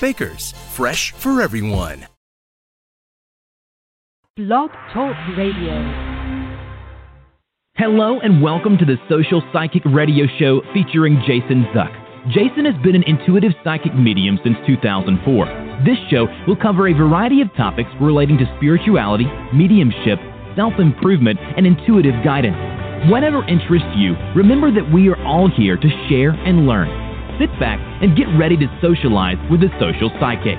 Baker's, fresh for everyone. Blog Talk Radio. Hello and welcome to the Social Psychic Radio Show featuring Jason Zuck. Jason has been an intuitive psychic medium since 2004. This show will cover a variety of topics relating to spirituality, mediumship, self improvement, and intuitive guidance. Whatever interests you, remember that we are all here to share and learn. Sit back and get ready to socialize with the social psychic.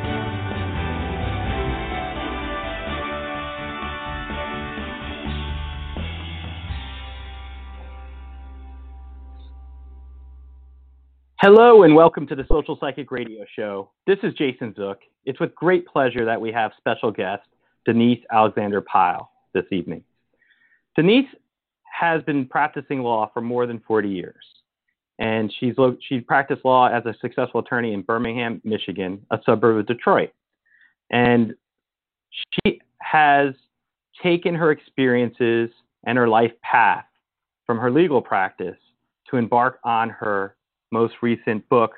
Hello and welcome to the Social Psychic Radio Show. This is Jason Zuck. It's with great pleasure that we have special guest Denise Alexander Pyle this evening. Denise has been practicing law for more than 40 years, and she's she's practiced law as a successful attorney in Birmingham, Michigan, a suburb of Detroit, and she has taken her experiences and her life path from her legal practice to embark on her most recent book,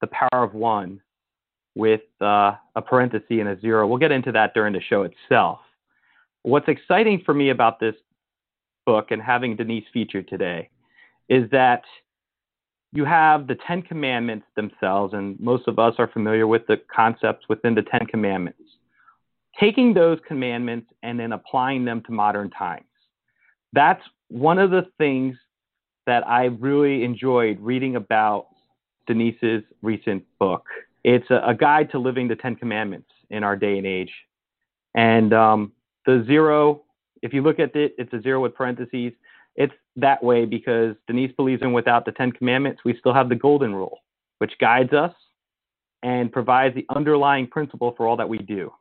The Power of One, with uh, a parenthesis and a zero. We'll get into that during the show itself. What's exciting for me about this book and having Denise featured today is that you have the Ten Commandments themselves, and most of us are familiar with the concepts within the Ten Commandments. Taking those commandments and then applying them to modern times. That's one of the things that I really enjoyed reading about Denise's recent book. It's a, a, guide to living the Ten Commandments in our day and age. And um, the zero, if you look at it, it's a zero with parentheses. It's that way because Denise believes in without the Ten Commandments, we still have the Golden Rule, which guides us and provides the underlying principle for all that we do.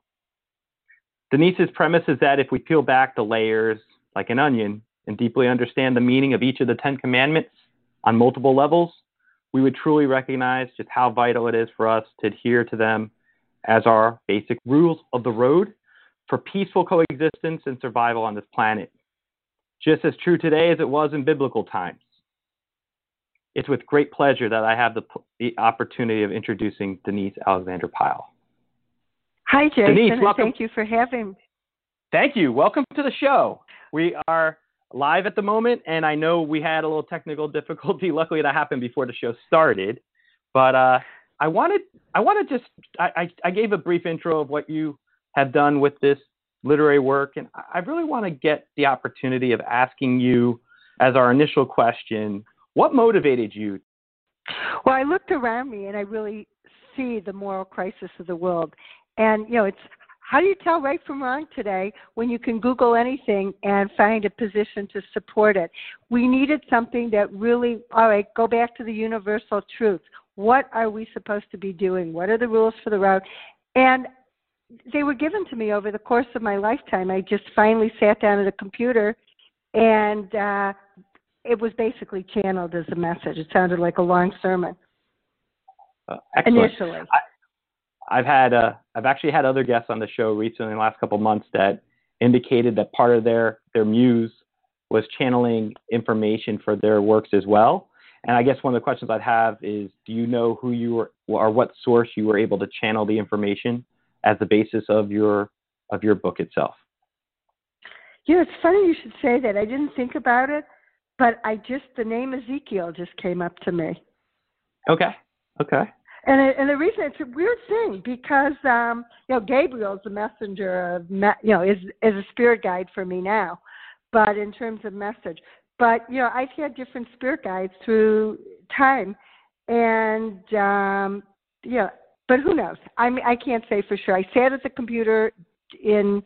Denise's premise is that if we peel back the layers like an onion, and deeply understand the meaning of each of the Ten Commandments on multiple levels, we would truly recognize just how vital it is for us to adhere to them as our basic rules of the road for peaceful coexistence and survival on this planet. Just as true today as it was in biblical times. It's with great pleasure that I have the, the opportunity of introducing Denise Alexander Pyle. Hi, Jason, Denise, and thank you for having me. Thank you. Welcome to the show. We are live at the moment, and I know we had a little technical difficulty. Luckily, that happened before the show started. But uh, I wanted, I want to just, I, I, I gave a brief intro of what you have done with this literary work, and I really want to get the opportunity of asking you, as our initial question, what motivated you? Well, I looked around me, and I really see the moral crisis of the world, and you know, it's how do you tell right from wrong today when you can Google anything and find a position to support it? We needed something that really, all right, go back to the universal truth. What are we supposed to be doing? What are the rules for the road? And they were given to me over the course of my lifetime. I just finally sat down at a computer and uh, it was basically channeled as a message. It sounded like a long sermon. Uh, initially. I- I've had uh, I've actually had other guests on the show recently in the last couple of months that indicated that part of their their muse was channeling information for their works as well. And I guess one of the questions I'd have is, do you know who you were or what source you were able to channel the information as the basis of your of your book itself? Yeah, it's funny you should say that. I didn't think about it, but I just the name Ezekiel just came up to me. Okay. Okay. And it, and the reason it's a weird thing because um, you know Gabriel's the messenger of you know is is a spirit guide for me now, but in terms of message, but you know I've had different spirit guides through time, and um, you know, but who knows? I mean I can't say for sure. I sat at the computer in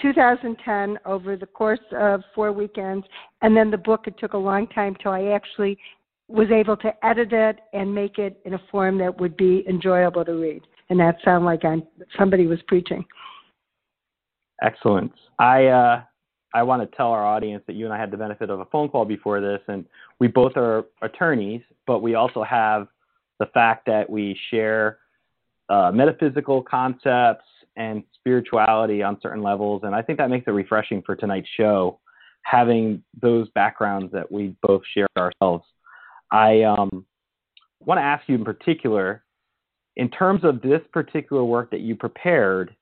2010 over the course of four weekends, and then the book. It took a long time till I actually was able to edit it and make it in a form that would be enjoyable to read. and that sound like I'm somebody was preaching. Excellent. I uh, I want to tell our audience that you and I had the benefit of a phone call before this, and we both are attorneys, but we also have the fact that we share uh, metaphysical concepts and spirituality on certain levels, and I think that makes it refreshing for tonight's show, having those backgrounds that we both share ourselves. I um, want to ask you in particular, in terms of this particular work that you prepared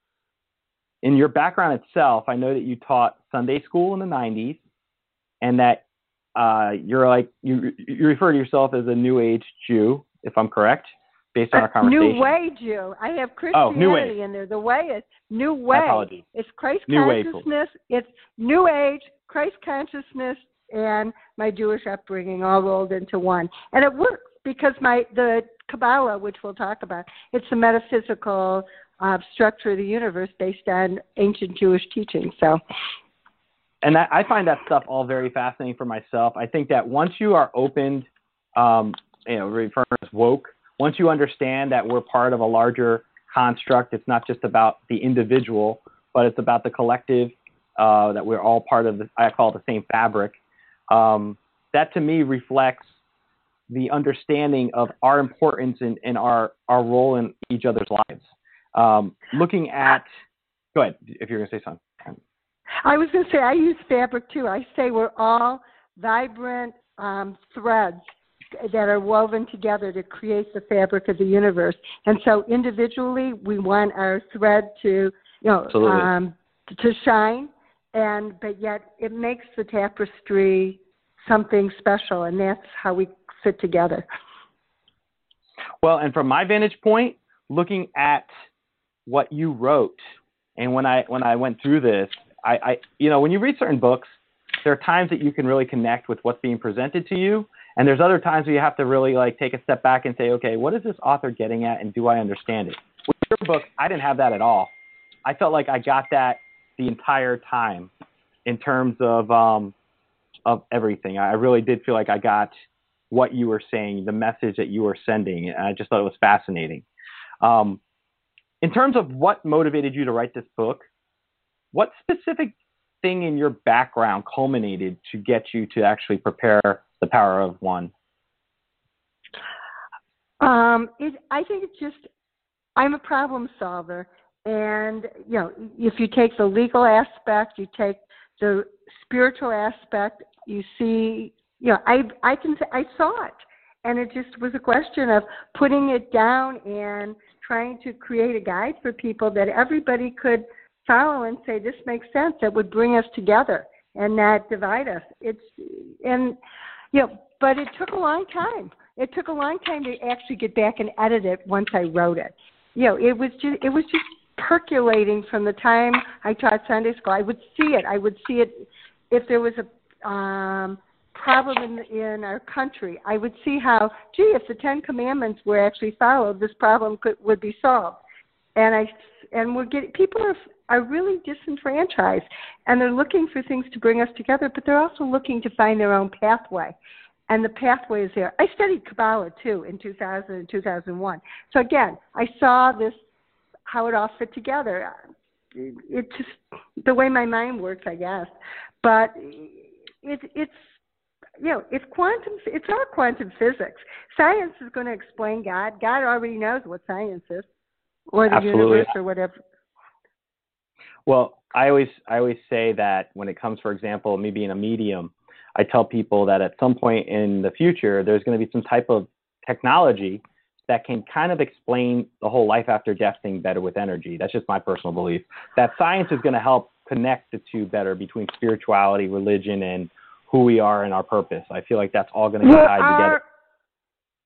in your background itself, I know that you taught Sunday school in the 90s and that uh, you're like, you, you refer to yourself as a New Age Jew, if I'm correct, based on our conversation. New Way Jew. I have Christianity oh, in there. The way is New Way. It's Christ new consciousness. Way, it's New Age, Christ consciousness, and my Jewish upbringing all rolled into one. And it works because my the Kabbalah, which we'll talk about, it's a metaphysical uh, structure of the universe based on ancient Jewish teaching. So, and I, I find that stuff all very fascinating for myself. I think that once you are opened, um, you know, referring as woke, once you understand that we're part of a larger construct, it's not just about the individual, but it's about the collective. Uh, that we're all part of the, I call it the same fabric. Um, that to me reflects the understanding of our importance in our, our role in each other's lives. Um, looking at, go ahead if you're going to say something. I was going to say I use fabric too. I say we're all vibrant um, threads that are woven together to create the fabric of the universe. And so individually, we want our thread to, you know, um, to shine, and but yet it makes the tapestry something special, and that's how we fit together. Well, and from my vantage point, looking at what you wrote. And when I when I went through this, I, I you know when you read certain books, there are times that you can really connect with what's being presented to you, and there's other times where you have to really like take a step back and say, okay, what is this author getting at, and do I understand it? With your book, I didn't have that at all. I felt like I got that the entire time in terms of um, of everything. I really did feel like I got what you were saying, the message that you were sending. And I just thought it was fascinating. Um, in terms of what motivated you to write this book, what specific thing in your background culminated to get you to actually prepare the power of one? Um, it, I think it's just I'm a problem solver, and you know, if you take the legal aspect, you take the spiritual aspect, you see, you know, I I can I saw it, and it just was a question of putting it down and trying to create a guide for people that everybody could follow and say this makes sense. That would bring us together and not divide us. It's and know but it took a long time. It took a long time to actually get back and edit it once i wrote it. You know it was just it was just percolating from the time i taught sunday school. I would see it. I would see it if there was a um problem in, in our country, I would see how, gee, if the Ten Commandments were actually followed, this problem could would be solved. And I and we're getting people are are really disenfranchised, and they're looking for things to bring us together, but they're also looking to find their own pathway. And the pathway is there. I studied Kabbalah too in 2000 and 2001. So again, I saw this how it all fit together. It, just the way my mind works, I guess. But it, it's you know, it's quantum. It's all quantum physics. Science is going to explain God. God already knows what science is, or the Absolutely. universe, or whatever. Well, I always I always say that when it comes, for example, me being a medium, I tell people that at some point in the future, there's going to be some type of technology that can kind of explain the whole life after death thing better with energy. That's just my personal belief. That science is going to help connect the two better between spirituality, religion, and who we are and our purpose. I feel like that's all going to get tied together.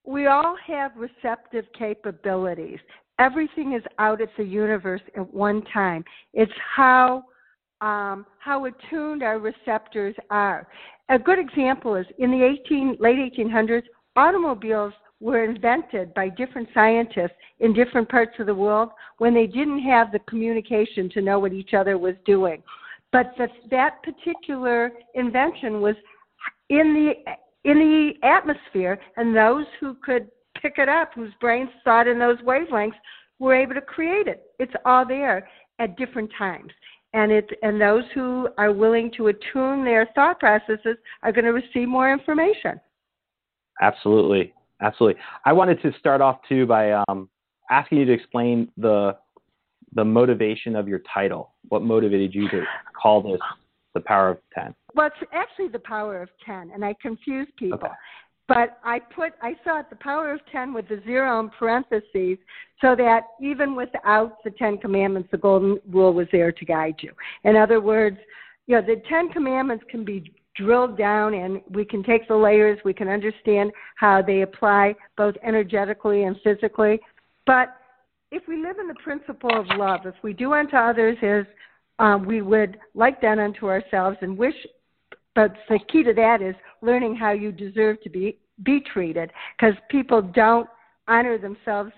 We all have receptive capabilities. Everything is out at the universe at one time. It's how um, how attuned our receptors are. A good example is in the 18, late 1800s, automobiles were invented by different scientists in different parts of the world when they didn't have the communication to know what each other was doing but that that particular invention was in the in the atmosphere, and those who could pick it up, whose brains thought in those wavelengths, we're able to create it. It's all there at different times. And it and those who are willing to attune their thought processes are going to receive more information. Absolutely, absolutely. I wanted to start off too by um, asking you to explain the the motivation of your title. What motivated you to call this the power of ten? Well, it's actually the power of ten, and I confuse people. Okay. But I put I saw it the power of ten with the zero in parentheses, so that even without the Ten Commandments, the Golden Rule was there to guide you. In other words, you know, the Ten Commandments can be drilled down and we can take the layers, we can understand how they apply both energetically and physically. But if we live in the principle of love, if we do unto others as um, we would like done unto ourselves and wish, but the key to that is learning how you deserve to be, be treated because people don't honor themselves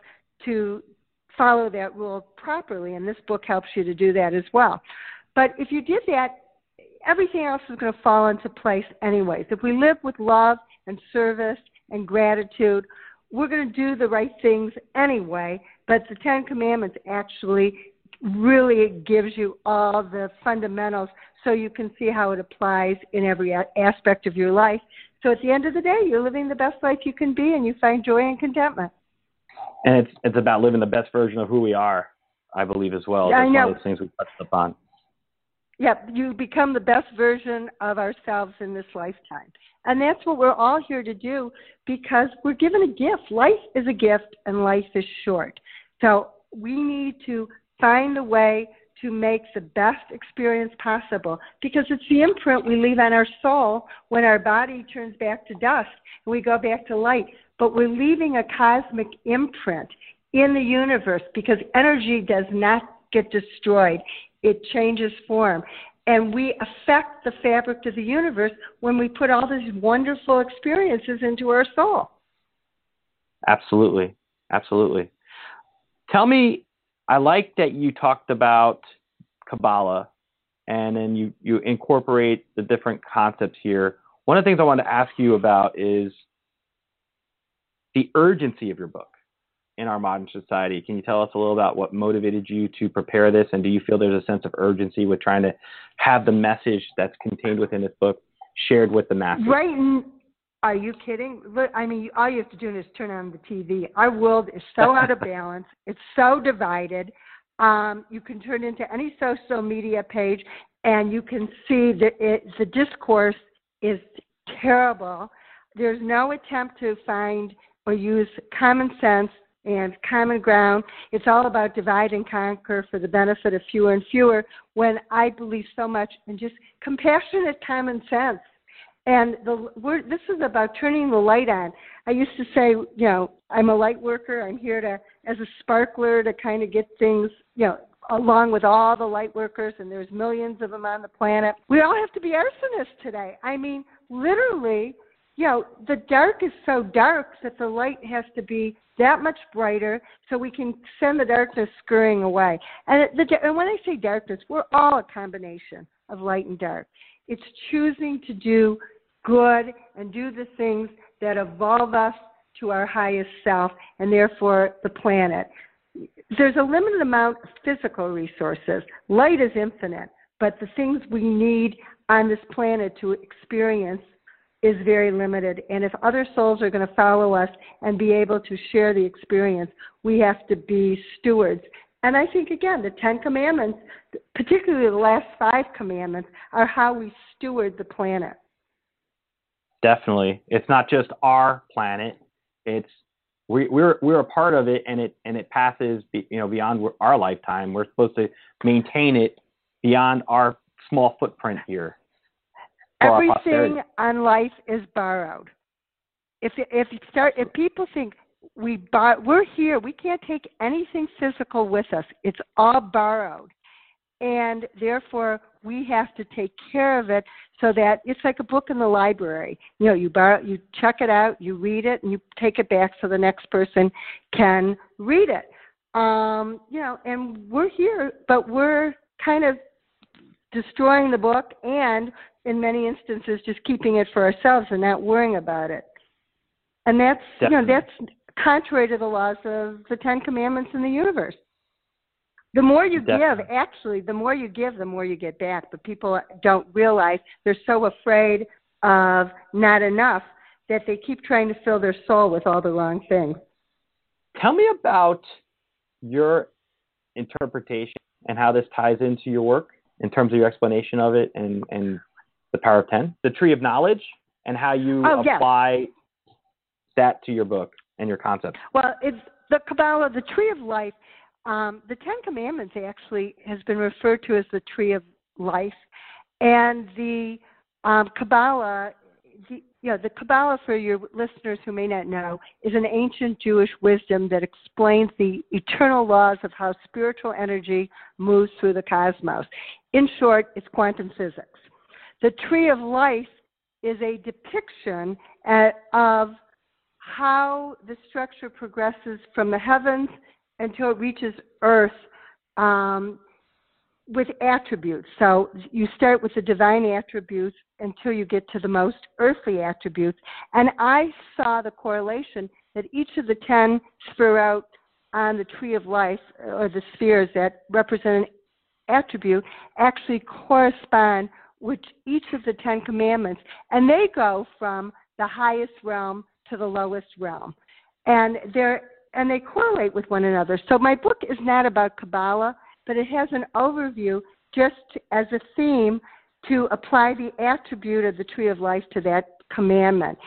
to follow that rule properly, and this book helps you to do that as well. But if you did that, everything else is going to fall into place anyways. If we live with love and service and gratitude, we're going to do the right things anyway. But the Ten Commandments actually really gives you all the fundamentals so you can see how it applies in every aspect of your life. So at the end of the day, you're living the best life you can be and you find joy and contentment. And it's it's about living the best version of who we are, I believe as well. Yeah, That's I know. one of those things we touched upon. Yep, you become the best version of ourselves in this lifetime. And that's what we're all here to do because we're given a gift. Life is a gift and life is short. So we need to find a way to make the best experience possible because it's the imprint we leave on our soul when our body turns back to dust and we go back to light. But we're leaving a cosmic imprint in the universe because energy does not get destroyed, it changes form. And we affect the fabric of the universe when we put all these wonderful experiences into our soul. Absolutely. Absolutely. Tell me, I like that you talked about Kabbalah and then you, you incorporate the different concepts here. One of the things I wanted to ask you about is the urgency of your book in our modern society. Can you tell us a little about what motivated you to prepare this? And do you feel there's a sense of urgency with trying to have the message that's contained within this book shared with the masses? Right. Are you kidding? I mean, all you have to do is turn on the TV. Our world is so out of balance. It's so divided. Um, you can turn into any social media page, and you can see that it, the discourse is terrible. There's no attempt to find or use common sense and common ground. It's all about divide and conquer for the benefit of fewer and fewer. When I believe so much in just compassionate common sense. And the we're, this is about turning the light on. I used to say, you know, I'm a light worker. I'm here to, as a sparkler, to kind of get things, you know, along with all the light workers, and there's millions of them on the planet. We all have to be arsonists today. I mean, literally, you know, the dark is so dark that the light has to be that much brighter so we can send the darkness scurrying away. And, the, and when I say darkness, we're all a combination of light and dark. It's choosing to do good and do the things that evolve us to our highest self and therefore the planet. There's a limited amount of physical resources. Light is infinite, but the things we need on this planet to experience is very limited. And if other souls are going to follow us and be able to share the experience, we have to be stewards. And I think, again, the Ten Commandments, particularly the last five commandments, are how we steward the planet. Definitely. It's not just our planet. It's we, we're we're a part of it, and it and it passes, be, you know, beyond our lifetime. We're supposed to maintain it beyond our small footprint here. Everything on life is borrowed. If if you start if people think we buy we're here, we can't take anything physical with us. It's all borrowed. And therefore we have to take care of it so that it's like a book in the library. You know, you borrow you check it out, you read it and you take it back so the next person can read it. Um, you know, and we're here, but we're kind of destroying the book and in many instances just keeping it for ourselves and not worrying about it. And that's Definitely. you know that's contrary to the laws of the Ten Commandments in the universe. The more you Definitely. give, actually, the more you give, the more you get back. But people don't realize they're so afraid of not enough that they keep trying to fill their soul with all the wrong things. Tell me about your interpretation and how this ties into your work in terms of your explanation of it and, and the power of 10, the tree of knowledge, and how you Oh, yes. apply that to your book and your concepts. Well, it's the Kabbalah, the tree of life. Um, the Ten Commandments actually has been referred to as the tree of life, and the um, Kabbalah, the, the Kabbalah for your listeners who may not know is an ancient Jewish wisdom that explains the eternal laws of how spiritual energy moves through the cosmos. In short, it's quantum physics. The tree of life is a depiction uh, of how the structure progresses from the heavens until it reaches earth um, with attributes. So you start with the divine attributes until you get to the most earthly attributes. And I saw the correlation that each of the 10 sephirot on the tree of life, or the spheres that represent an attribute, actually correspond with each of the Ten Commandments. And they go from the highest realm to the lowest realm. And they're and they correlate with one another. So my book is not about Kabbalah, but it has an overview just as a theme to apply the attribute of the tree of life to that commandment.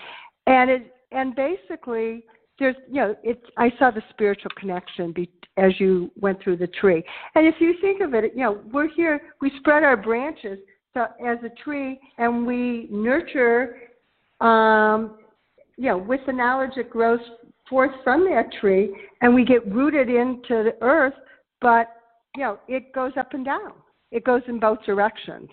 And it and basically there's you know it's I saw the spiritual connection be, as you went through the tree. And if you think of it, you know, we're here we spread our branches so as a tree and we nurture um you know, with the knowledge that grows forth from that tree, and we get rooted into the earth, but you know, it goes up and down. It goes in both directions.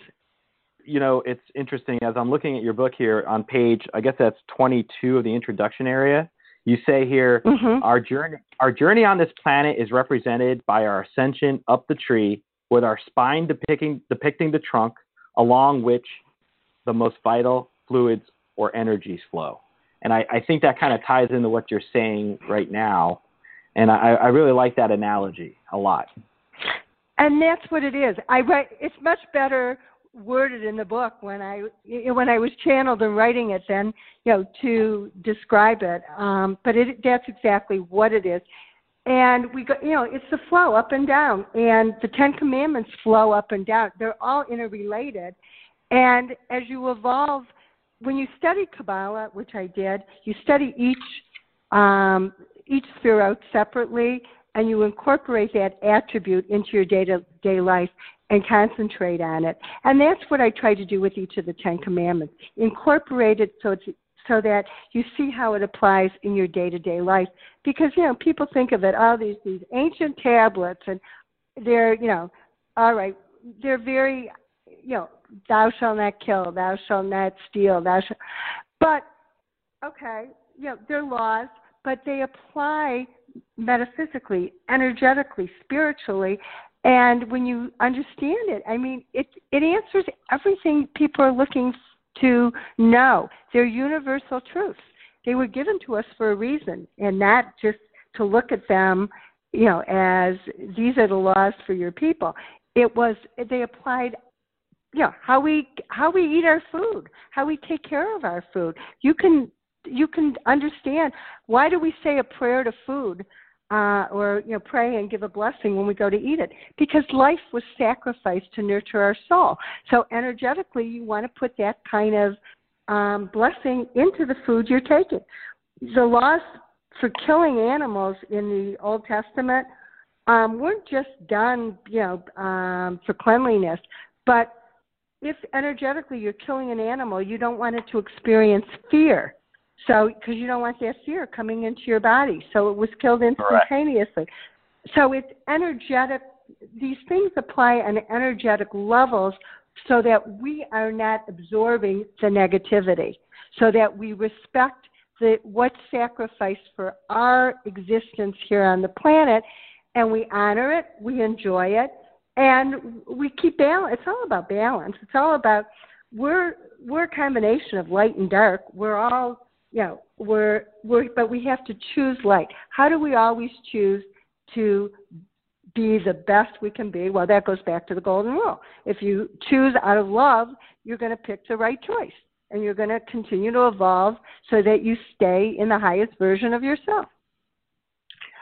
You know, it's interesting as I'm looking at your book here on page, I guess that's 22 of the introduction area. You say here, Mhm. our journey, our journey on this planet is represented by our ascension up the tree, with our spine depicting depicting the trunk, along which the most vital fluids or energies flow. And I, I think that kind of ties into what you're saying right now. And I, I really like that analogy a lot. And that's what it is. I write. It's much better worded in the book when I when I was channeled and writing it than you know to describe it. Um, but it, that's exactly what it is. And we go, you know, it's the flow up and down, and the Ten Commandments flow up and down. They're all interrelated. And as you evolve, when you study Kabbalah, which I did, you study each um, each sephirot separately, and you incorporate that attribute into your day to day life and concentrate on it. And that's what I try to do with each of the Ten Commandments. Incorporate it so it's so that you see how it applies in your day to day life. Because, you know, people think of it, oh, these these ancient tablets and they're, you know, all right, they're very you know, thou shalt not kill, thou shalt not steal, thou shalt but okay, you know, they're laws, but they apply metaphysically, energetically, spiritually, and when you understand it, I mean, it it answers everything people are looking to know. They're universal truths. They were given to us for a reason, and not just to look at them, you know, as these are the laws for your people. It was they applied know how we how we eat our food how we take care of our food. You can you can understand why do we say a prayer to food uh, or you know pray and give a blessing when we go to eat it? Because life was sacrificed to nurture our soul. So energetically you want to put that kind of um, blessing into the food you're taking. The laws for killing animals in the old testament um, weren't just done you know um, for cleanliness but if energetically you're killing an animal, you don't want it to experience fear. So, because you don't want that fear coming into your body. So it was killed instantaneously. So it's energetic. These things apply on energetic levels so that we are not absorbing the negativity, so that we respect the what's sacrificed for our existence here on the planet, and we honor it, we enjoy it, and we keep balance. It's all about balance. It's all about we're we're a combination of light and dark. We're all you know, we're we're but we have to choose light. How do we always choose to be the best we can be? Well, that goes back to the golden rule. If you choose out of love, you're going to pick the right choice and you're going to continue to evolve so that you stay in the highest version of yourself.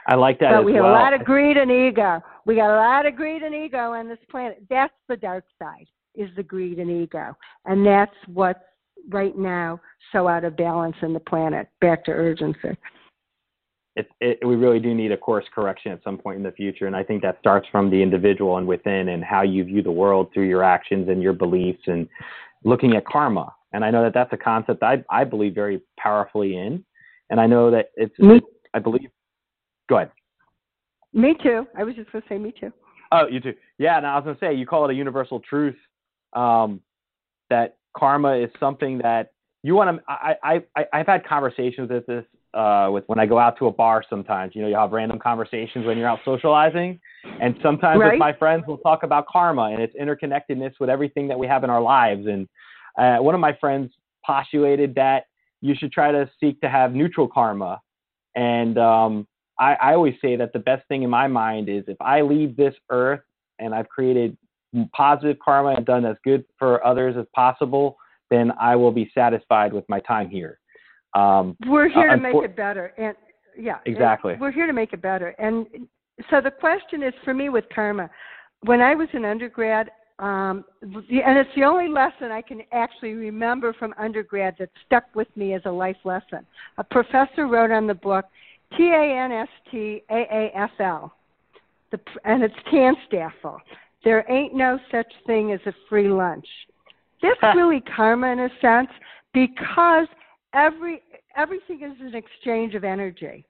I like that. But we have well. a lot of greed and ego. We got a lot of greed and ego on this planet. That's the dark side, is the greed and ego. And that's what's right now so out of balance in the planet. Back to urgency. It, it, we really do need a course correction at some point in the future. And I think that starts from the individual and within and how you view the world through your actions and your beliefs and looking at karma. And I know that that's a concept I, I believe very powerfully in. And I know that it's, Me- I believe Go ahead. Me too. I was just going to say me too. Oh, you too. Yeah, and I was going to say you call it a universal truth um, that karma is something that you want to. I, I I've had conversations with this uh, with when I go out to a bar. Sometimes you know you have random conversations when you're out socializing, and sometimes right. with my friends we'll talk about karma and its interconnectedness with everything that we have in our lives. And uh, one of my friends postulated that you should try to seek to have neutral karma, and um, I, I always say that the best thing in my mind is if I leave this earth and I've created positive karma and done as good for others as possible, then I will be satisfied with my time here. Um, we're here uh, to make it better, and yeah, exactly. We're here to make it better, and so the question is for me with karma. When I was an undergrad, um, and it's the only lesson I can actually remember from undergrad that stuck with me as a life lesson. A professor wrote on the book T A N S T A A F L, and it's Tanstaffel. There ain't no such thing as a free lunch. This really karma in a sense because every everything is an exchange of energy.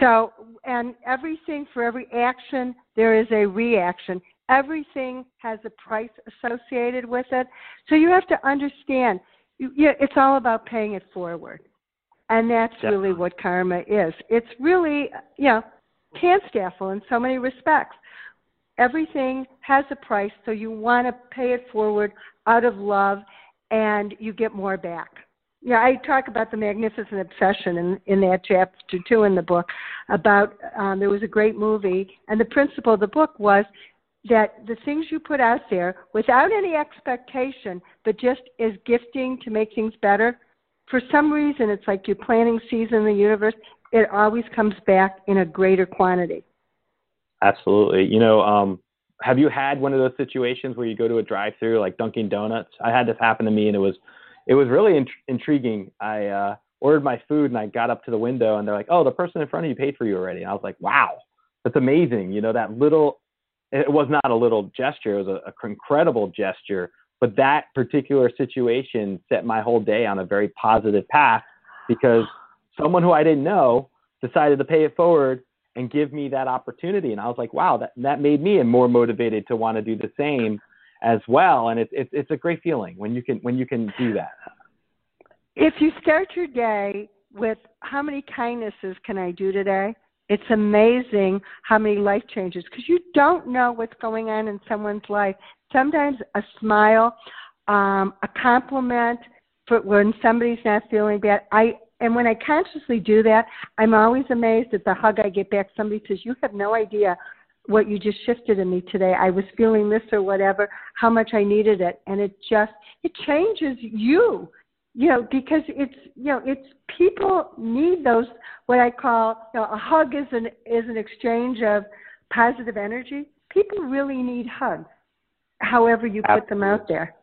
So, and everything for every action, there is a reaction. Everything has a price associated with it. So you have to understand, you, you, it's all about paying it forward. And that's Definitely. really what karma is. It's really, you know, Tanstaffel in so many respects. Everything has a price, so you want to pay it forward out of love, and you get more back. Yeah, I talk about the magnificent obsession in, in that chapter two in the book. About um, there was a great movie, and the principle of the book was that the things you put out there without any expectation, but just as gifting to make things better, for some reason it's like you're planting seeds in the universe it always comes back in a greater quantity. Absolutely. You know um have you had one of those situations where you go to a drive through like dunkin donuts? I had this happen to me and it was it was really int- intriguing. I uh ordered my food and i got up to the window and they're like oh the person in front of you paid for you already. And i was like wow that's amazing. You know that little it was not a little gesture it was a incredible gesture but that particular situation set my whole day on a very positive path because someone who I didn't know decided to pay it forward and give me that opportunity. And I was like, wow, that, that made me more motivated to want to do the same as well. And it's, it's, it's a great feeling when you can, when you can do that. If you start your day with how many kindnesses can I do today? It's amazing how many life changes because you don't know what's going on in someone's life sometimes a smile, um, a compliment for when somebody's not feeling bad. I and when I consciously do that, I'm always amazed at the hug I get back. Somebody says, "You have no idea what you just shifted in me today. I was feeling this or whatever, how much I needed it, and it just it changes you." You know, because it's you know, it's people need those what I call you know, a hug is an is an exchange of positive energy. People really need hugs however you put them out there.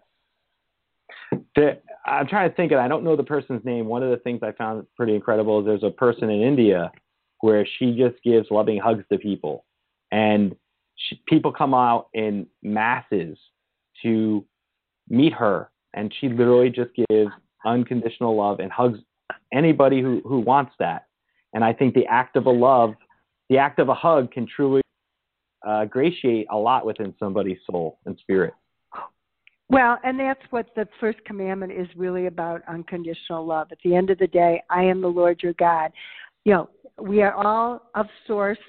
The, I'm trying to think, and I don't know the person's name. One of the things I found pretty incredible is there's a person in India where she just gives loving hugs to people, and she, people come out in masses to meet her, and she literally just gives unconditional love and hugs anybody who who wants that. And I think the act of a love, the act of a hug, can truly uh, gratiate a lot within somebody's soul and spirit. Well, and that's what the first commandment is really about unconditional love. At the end of the day, I am the Lord your God. You know, we are all of source,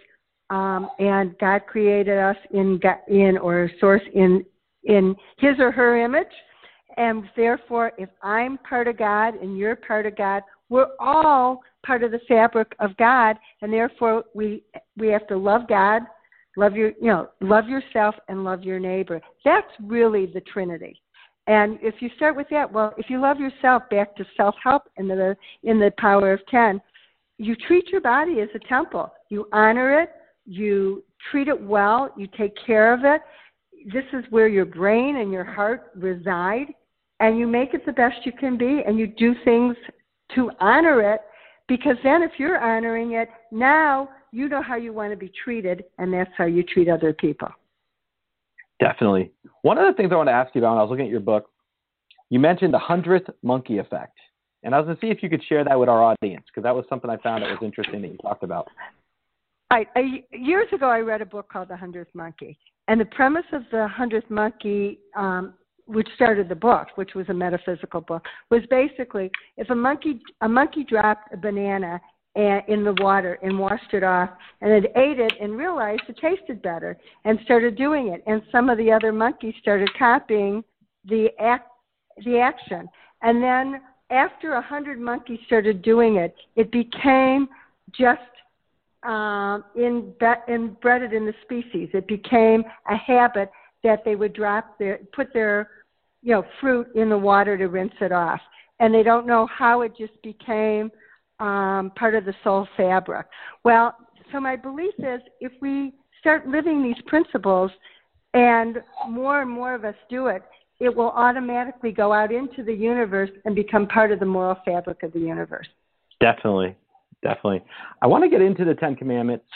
um, and God created us in in or source in in His or her image, and therefore, if I'm part of God and you're part of God, we're all part of the fabric of God, and therefore we we have to love God, love your you know love yourself, and love your neighbor. That's really the Trinity. And if you start with that, well, if you love yourself, back to self help in the in the power of ten, you treat your body as a temple. You honor it, you treat it well, you take care of it. This is where your brain and your heart reside, and you make it the best you can be, and you do things to honor it. Because then, if you're honoring it, now you know how you want to be treated, and that's how you treat other people. Definitely. One of the things I want to ask you about when I was looking at your book, you mentioned the hundredth monkey effect. And I was going to see if you could share that with our audience because that was something I found that was interesting that you talked about. I, I, years ago, I read a book called The Hundredth Monkey, and the premise of The Hundredth Monkey, um, which started the book, which was a metaphysical book, was basically if a monkey a monkey dropped a banana in the water and washed it off and it ate it and realized it tasted better and started doing it. And some of the other monkeys started copying the act the action. And then after a hundred monkeys started doing it it became just um, in, embedded in the species. It became a habit that they would drop their put their you know fruit in the water to rinse it off. And they don't know how it just became um, part of the soul fabric. Well, so my belief is if we start living these principles and more and more of us do it, it will automatically go out into the universe and become part of the moral fabric of the universe. Definitely. Definitely. I want to get into the Ten Commandments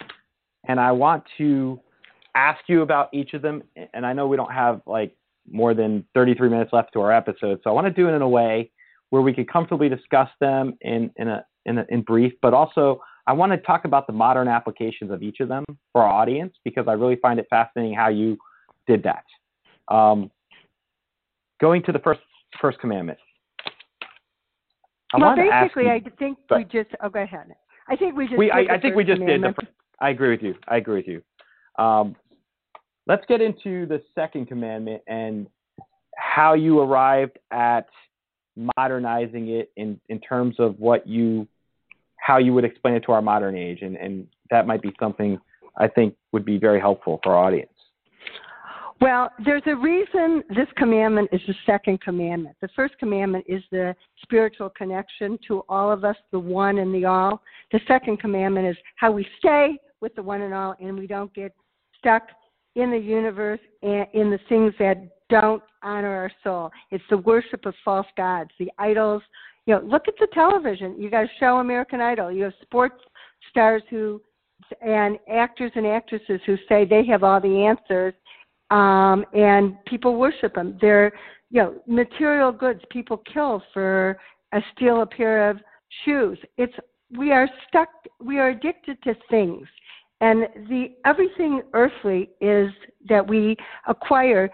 and I want to ask you about each of them. And I know we don't have like more than 33 minutes left to our episode. So I want to do it in a way where we could comfortably discuss them in, in a in, in brief, but also I want to talk about the modern applications of each of them for our audience because I really find it fascinating how you did that. Um, going to the first first commandment. I well, basically, you, I think we just. Oh, go ahead. I think we just. We, I, I think we just did. The, I agree with you. I agree with you. Um, let's get into the second commandment and how you arrived at modernizing it in in terms of what you how you would explain it to our modern age, and, and that might be something I think would be very helpful for our audience. Well, there's a reason this commandment is the second commandment. The first commandment is the spiritual connection to all of us, the one and the all. The second commandment is how we stay with the one and all and we don't get stuck in the universe and in the things that don't honor our soul. It's the worship of false gods, the idols you know, look at the television. You got to show American Idol. You have sports stars who and actors and actresses who say they have all the answers, um, and people worship them. They're you know material goods. People kill for a steal a pair of shoes. It's we are stuck. We are addicted to things, and the everything earthly is that we acquire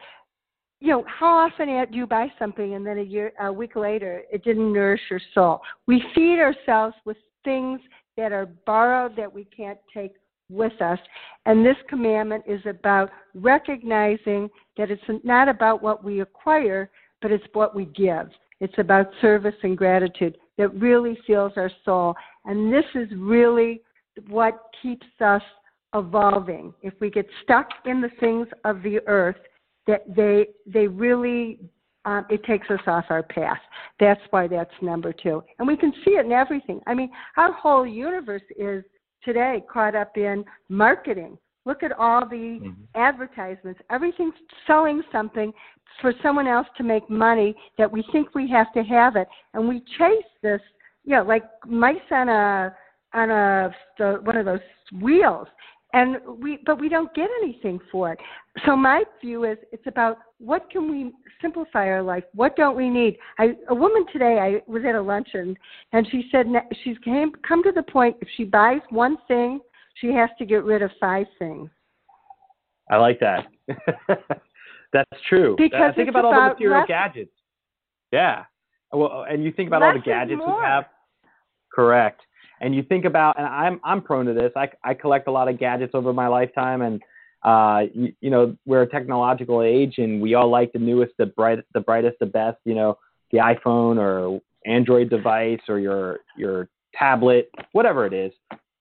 you know, how often do you buy something and then a year, a week later, it didn't nourish your soul? We feed ourselves with things that are borrowed that we can't take with us. And this commandment is about recognizing that it's not about what we acquire, but it's what we give. It's about service and gratitude that really fills our soul. And this is really what keeps us evolving. If we get stuck in the things of the earth, that they they really um, it takes us off our path. That's why that's number two, and we can see it in everything. I mean, our whole universe is today caught up in marketing. Look at all the mm-hmm. advertisements. Everything's selling something for someone else to make money that we think we have to have it, and we chase this. You know, like mice on a on a the, one of those wheels and we but we don't get anything for it. So my view is it's about what can we simplify our life? What don't we need? I a woman today i was at a luncheon and she said she's came come to the point if she buys one thing she has to get rid of five things. I like that. That's true. Because think about, about, all the material less, gadgets. Yeah. Well and you think about all the gadgets we have. Correct and you think about, and I'm I'm prone to this. I I collect a lot of gadgets over my lifetime, and uh, you, you know, we're a technological age, and we all like the newest, the bright, the brightest, the best. You know, the iPhone or Android device or your your tablet, whatever it is.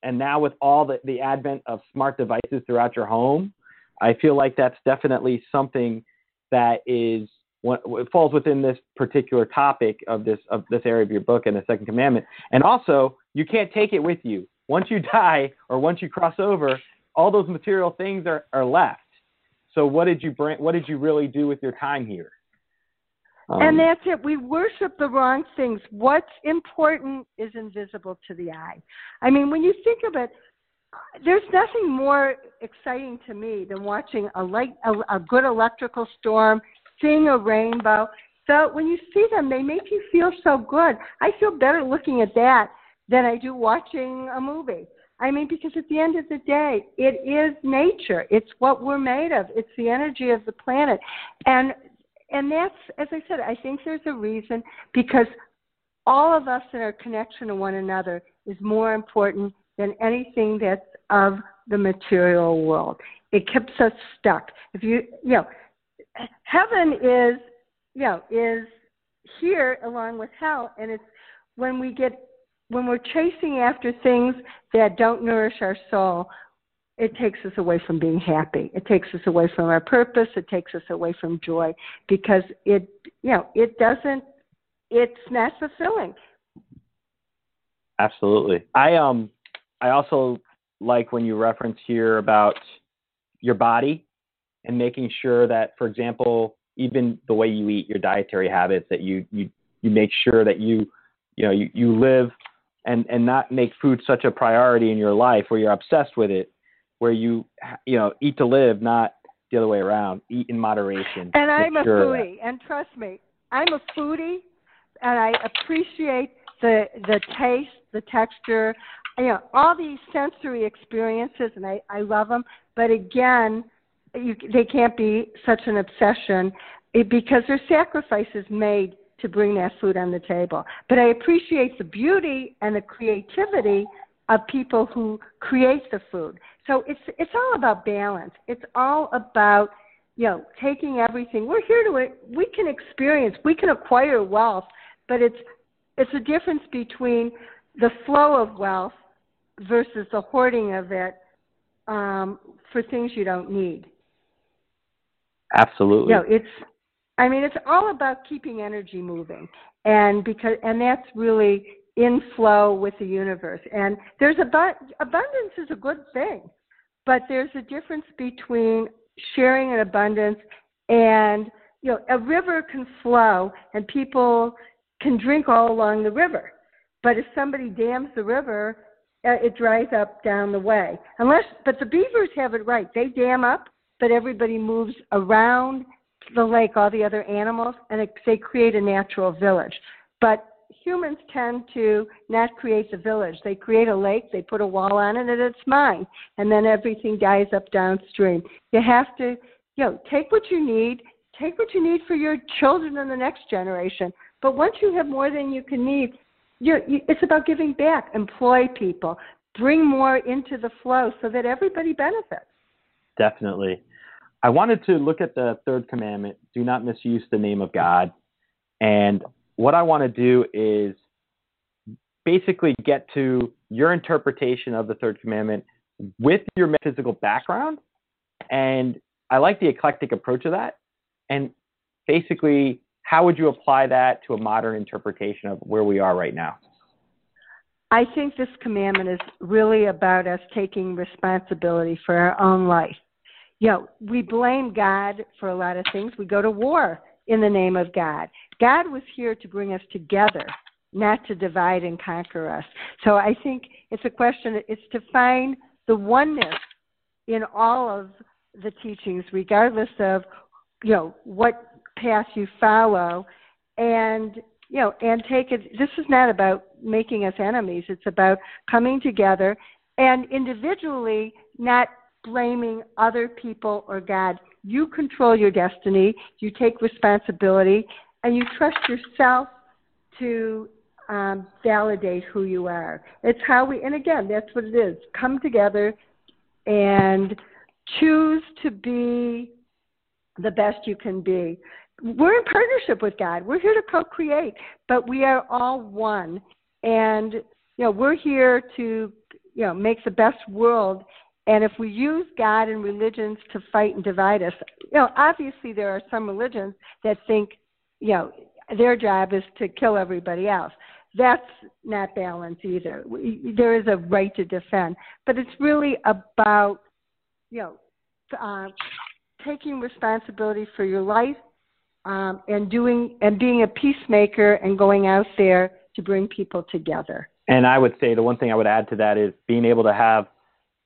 And now with all the, the advent of smart devices throughout your home, I feel like that's definitely something that is it falls within this particular topic of this of this area of your book and the second commandment. And also, you can't take it with you. Once you die or once you cross over, all those material things are, are left. So what did you bring what did you really do with your time here? Um, and that's it. We worship the wrong things. What's important is invisible to the eye. I mean, when you think of it, there's nothing more exciting to me than watching a light, a, a good electrical storm, seeing a rainbow. So when you see them, they make you feel so good. I feel better looking at that than I do watching a movie. I mean, because at the end of the day, it is nature. It's what we're made of. It's the energy of the planet, and and that's as I said. I think there's a reason because all of us in our connection to one another is more important than anything that's of the material world. It keeps us stuck. If you, you know, heaven is, you know, is here along with hell, and it's when we get when we're chasing after things that don't nourish our soul, it takes us away from being happy. It takes us away from our purpose. It takes us away from joy because it, you know, it doesn't. It's not fulfilling. Absolutely. I um I also like when you reference here about your body and making sure that, for example, even the way you eat, your dietary habits, that you you you make sure that you you know you, you live and and not make food such a priority in your life where you're obsessed with it, where you you know eat to live, not the other way around. Eat in moderation. And I'm a foodie, and trust me, I'm a foodie, and I appreciate the the taste, the texture you know all these sensory experiences and i i love them but again you, they can't be such an obsession because there's sacrifices made to bring that food on the table but i appreciate the beauty and the creativity of people who create the food so it's it's all about balance it's all about you know taking everything we're here to we can experience we can acquire wealth but it's it's a difference between the flow of wealth versus the hoarding of it um, for things you don't need. Absolutely. You know, it's I mean it's all about keeping energy moving and because and that's really in flow with the universe. And there's abu- abundance is a good thing, but there's a difference between sharing an abundance and you know a river can flow and people can drink all along the river. But if somebody dams the river, uh, it dries up down the way. Unless, but the beavers have it right. They dam up, but everybody moves around the lake, all the other animals, and it, they create a natural village. But humans tend to not create the village. They create a lake, they put a wall on it, and it's mine. And then everything dies up downstream. You have to, you know, take what you need, take what you need for your children and the next generation. But once you have more than you can need, you're, you, it's about giving back. Employ people, bring more into the flow so that everybody benefits. Definitely. I wanted to look at the third commandment do not misuse the name of God. And what I want to do is basically get to your interpretation of the third commandment with your metaphysical background. And I like the eclectic approach of that. And basically how would you apply that to a modern interpretation of where we are right now? I think this commandment is really about us taking responsibility for our own life. You know, we blame God for a lot of things. We go to war in the name of God. God was here to bring us together, not to divide and conquer us. So I think it's a question, it's to find the oneness in all of the teachings, regardless of, you know, what path you follow and you know and take it this is not about making us enemies it's about coming together and individually not blaming other people or god you control your destiny you take responsibility and you trust yourself to um, validate who you are it's how we and again that's what it is come together and choose to be the best you can be we're in partnership with God. We're here to co-create, but we are all one. And you know, we're here to you know make the best world. And if we use God and religions to fight and divide us, you know, obviously there are some religions that think, you know, their job is to kill everybody else. That's not balance either. We, there is a right to defend, but it's really about, you know, uh, taking responsibility for your life um, and doing and being a peacemaker and going out there to bring people together. And I would say the one thing I would add to that is being able to have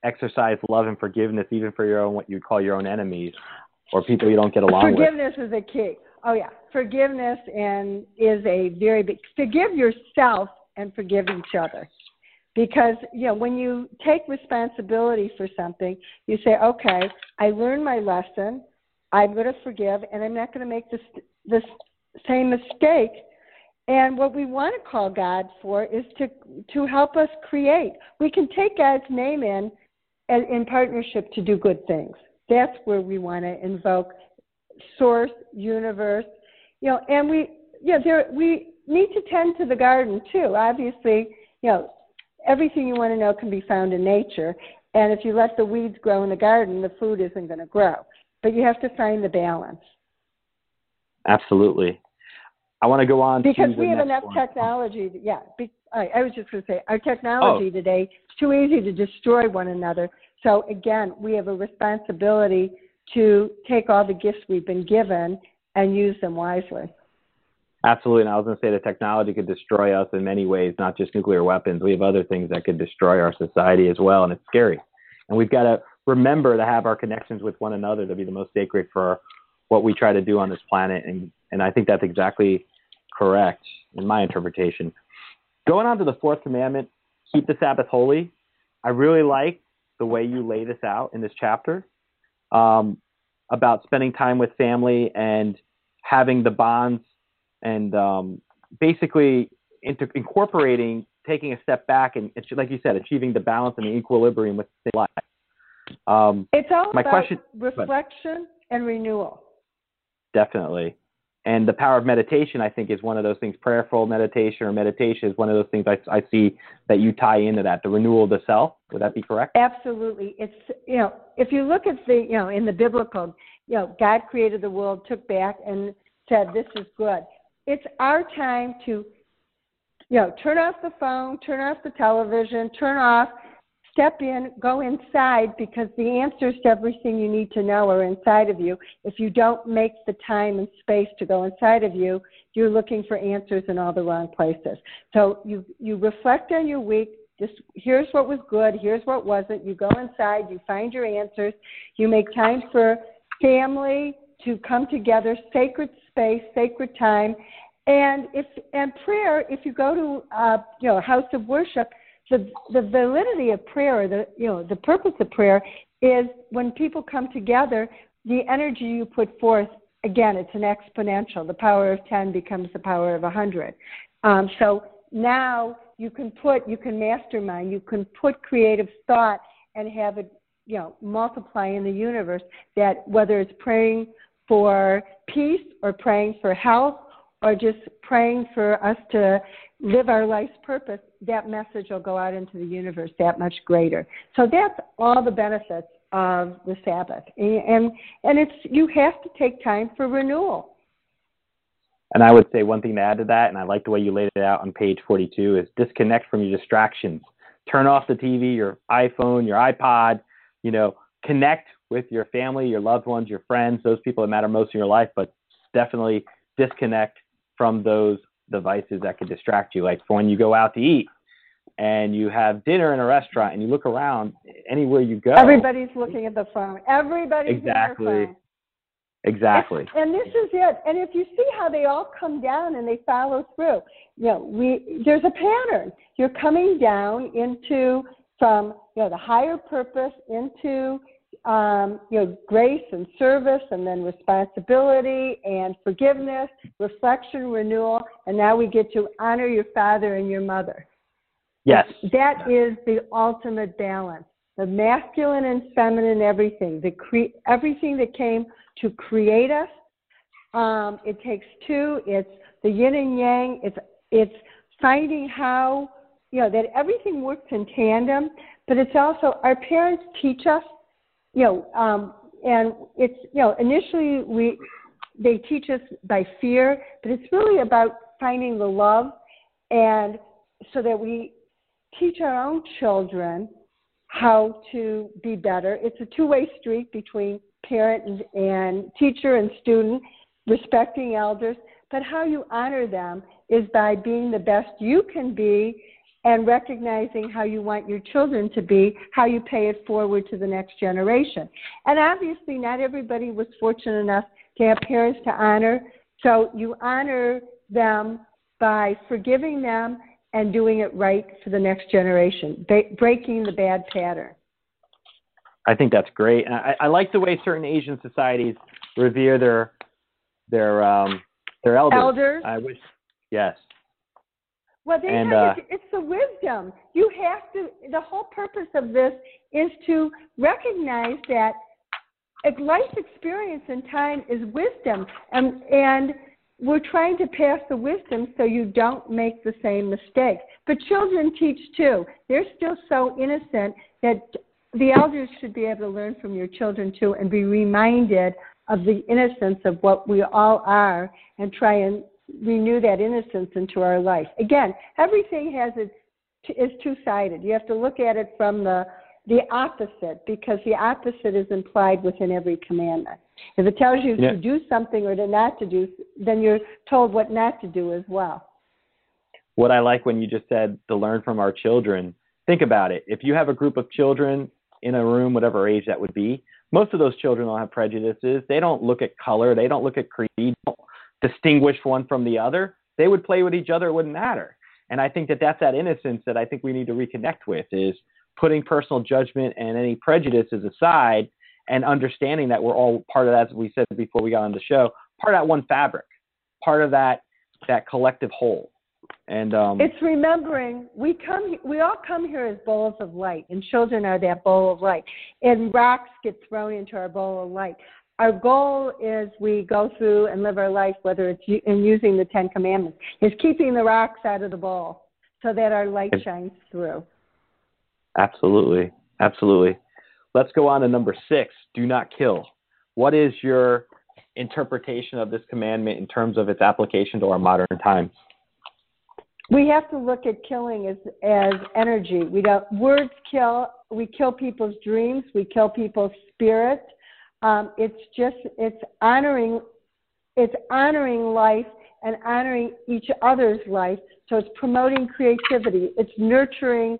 exercise love and forgiveness even for your own what you call your own enemies or people you don't get along forgiveness with. Forgiveness is a key. Oh yeah, forgiveness and is a very big. Forgive yourself and forgive each other, because you know when you take responsibility for something, you say, okay, I learned my lesson. I'm going to forgive, and I'm not going to make this this same mistake. And what we want to call God for is to to help us create. We can take God's name in in partnership to do good things. That's where we want to invoke source, universe, you know, and we yeah, there we need to tend to the garden too. Obviously, you know, everything you want to know can be found in nature. And if you let the weeds grow in the garden, the food isn't going to grow. But you have to find the balance. Absolutely. I want to go on because we have enough one. technology. Yeah, be, I, I was just going to say our technology oh. today is too easy to destroy one another. So again, we have a responsibility to take all the gifts we've been given and use them wisely. Absolutely. And I was going to say the technology could destroy us in many ways, not just nuclear weapons. We have other things that could destroy our society as well, and it's scary. And we've got to remember to have our connections with one another to be the most sacred for what we try to do on this planet. And, and I think that's exactly correct in my interpretation. Going on to the fourth commandment, keep the Sabbath holy. I really like the way you lay this out in this chapter um, about spending time with family and having the bonds and um, basically inter- incorporating taking a step back and like you said achieving the balance and the equilibrium with life um, it's all my about question, reflection and renewal definitely and the power of meditation i think is one of those things. Prayerful meditation or meditation is one of those things I, I see that you tie into that the renewal of the self. Would that be correct? Absolutely. It's you know if you look at the you know in the biblical you know god created the world took back and said this is good. It's our time to you know turn off the phone turn off the television turn off step in go inside because the answers to everything you need to know are inside of you. If you don't make the time and space to go inside of you you're looking for answers in all the wrong places. So you you reflect on your week. Just here's what was good here's what wasn't. You go inside you find your answers. You make time for family to come together sacred space, sacred time. And if and prayer, if you go to uh, you know a house of worship, the the validity of prayer, the you know the purpose of prayer is when people come together, the energy you put forth again, it's an exponential. The power of ten becomes the power of a hundred. Um, so now you can put you can mastermind, you can put creative thought and have it you know multiply in the universe. That whether it's praying for peace or praying for health or just praying for us to live our life's purpose, that message will go out into the universe that much greater. So that's all the benefits of the Sabbath. And and it's you have to take time for renewal. And I would say one thing to add to that, and I like the way you laid it out on page 42, is disconnect from your distractions. Turn off the TV, your iPhone, your iPod, you know, connect with your family, your loved ones, your friends, those people that matter most in your life, but definitely disconnect from those devices that could distract you. Like for when you go out to eat and you have dinner in a restaurant and you look around anywhere you go. Everybody's looking at the phone. Everybody's exactly. Exactly. And, and this is it. And if you see how they all come down and they follow through, you know, we there's a pattern. You're coming down into from you know the higher purpose into um, you know, grace and service, and then responsibility and forgiveness, reflection, renewal, and now we get to honor your father and your mother. Yes. That is the ultimate balance. The masculine and feminine everything, the cre- everything that came to create us Um, it takes two. It's the yin and yang. It's it's finding how you know that everything works in tandem. But it's also our parents teach us, you know, um, and it's you know initially we they teach us by fear, but it's really about finding the love, and so that we teach our own children how to be better. It's a two-way street between parent and, and teacher and student, respecting elders, but how you honor them is by being the best you can be and recognizing how you want your children to be, how you pay it forward to the next generation. And obviously, not everybody was fortunate enough to have parents to honor, so you honor them by forgiving them and doing it right for the next generation, ba- breaking the bad pattern. I think that's great. And I, I like the way certain Asian societies revere their their um, their elders. Elders. I wish, yes. Well, they And, have uh, it's the wisdom. You have to. The whole purpose of this is to recognize that life experience in time is wisdom, and and we're trying to pass the wisdom so you don't make the same mistakes. But children teach too. They're still so innocent that the elders should be able to learn from your children too and be reminded of the innocence of what we all are and try and renew that innocence into our life. Again, everything has its is two-sided. You have to look at it from the the opposite because the opposite is implied within every commandment. If it tells you Yeah. to do something or to not to do, then you're told what not to do as well. What I like when you just said to learn from our children. Think about it. If you have a group of children in a room, whatever age that would be, most of those children don't have prejudices. They don't look at color. They don't look at creed. Don't distinguish one from the other. They would play with each other. It wouldn't matter. And I think that that's that innocence that I think we need to reconnect with is putting personal judgment and any prejudices aside and understanding that we're all part of that, as we said before we got on the show, part of that one fabric, part of that that collective whole. And um, It's remembering we come we all come here as bowls of light, and children are that bowl of light. And rocks get thrown into our bowl of light. Our goal is we go through and live our life, whether it's in using the Ten Commandments, is keeping the rocks out of the bowl so that our light shines through. Absolutely. Absolutely. Let's go on to number six do not kill. What is your interpretation of this commandment in terms of its application to our modern times? We have to look at killing as as energy. We don't words kill. We kill people's dreams. We kill people's spirit. Um, it's just it's honoring it's honoring life and honoring each other's life. So it's promoting creativity. It's nurturing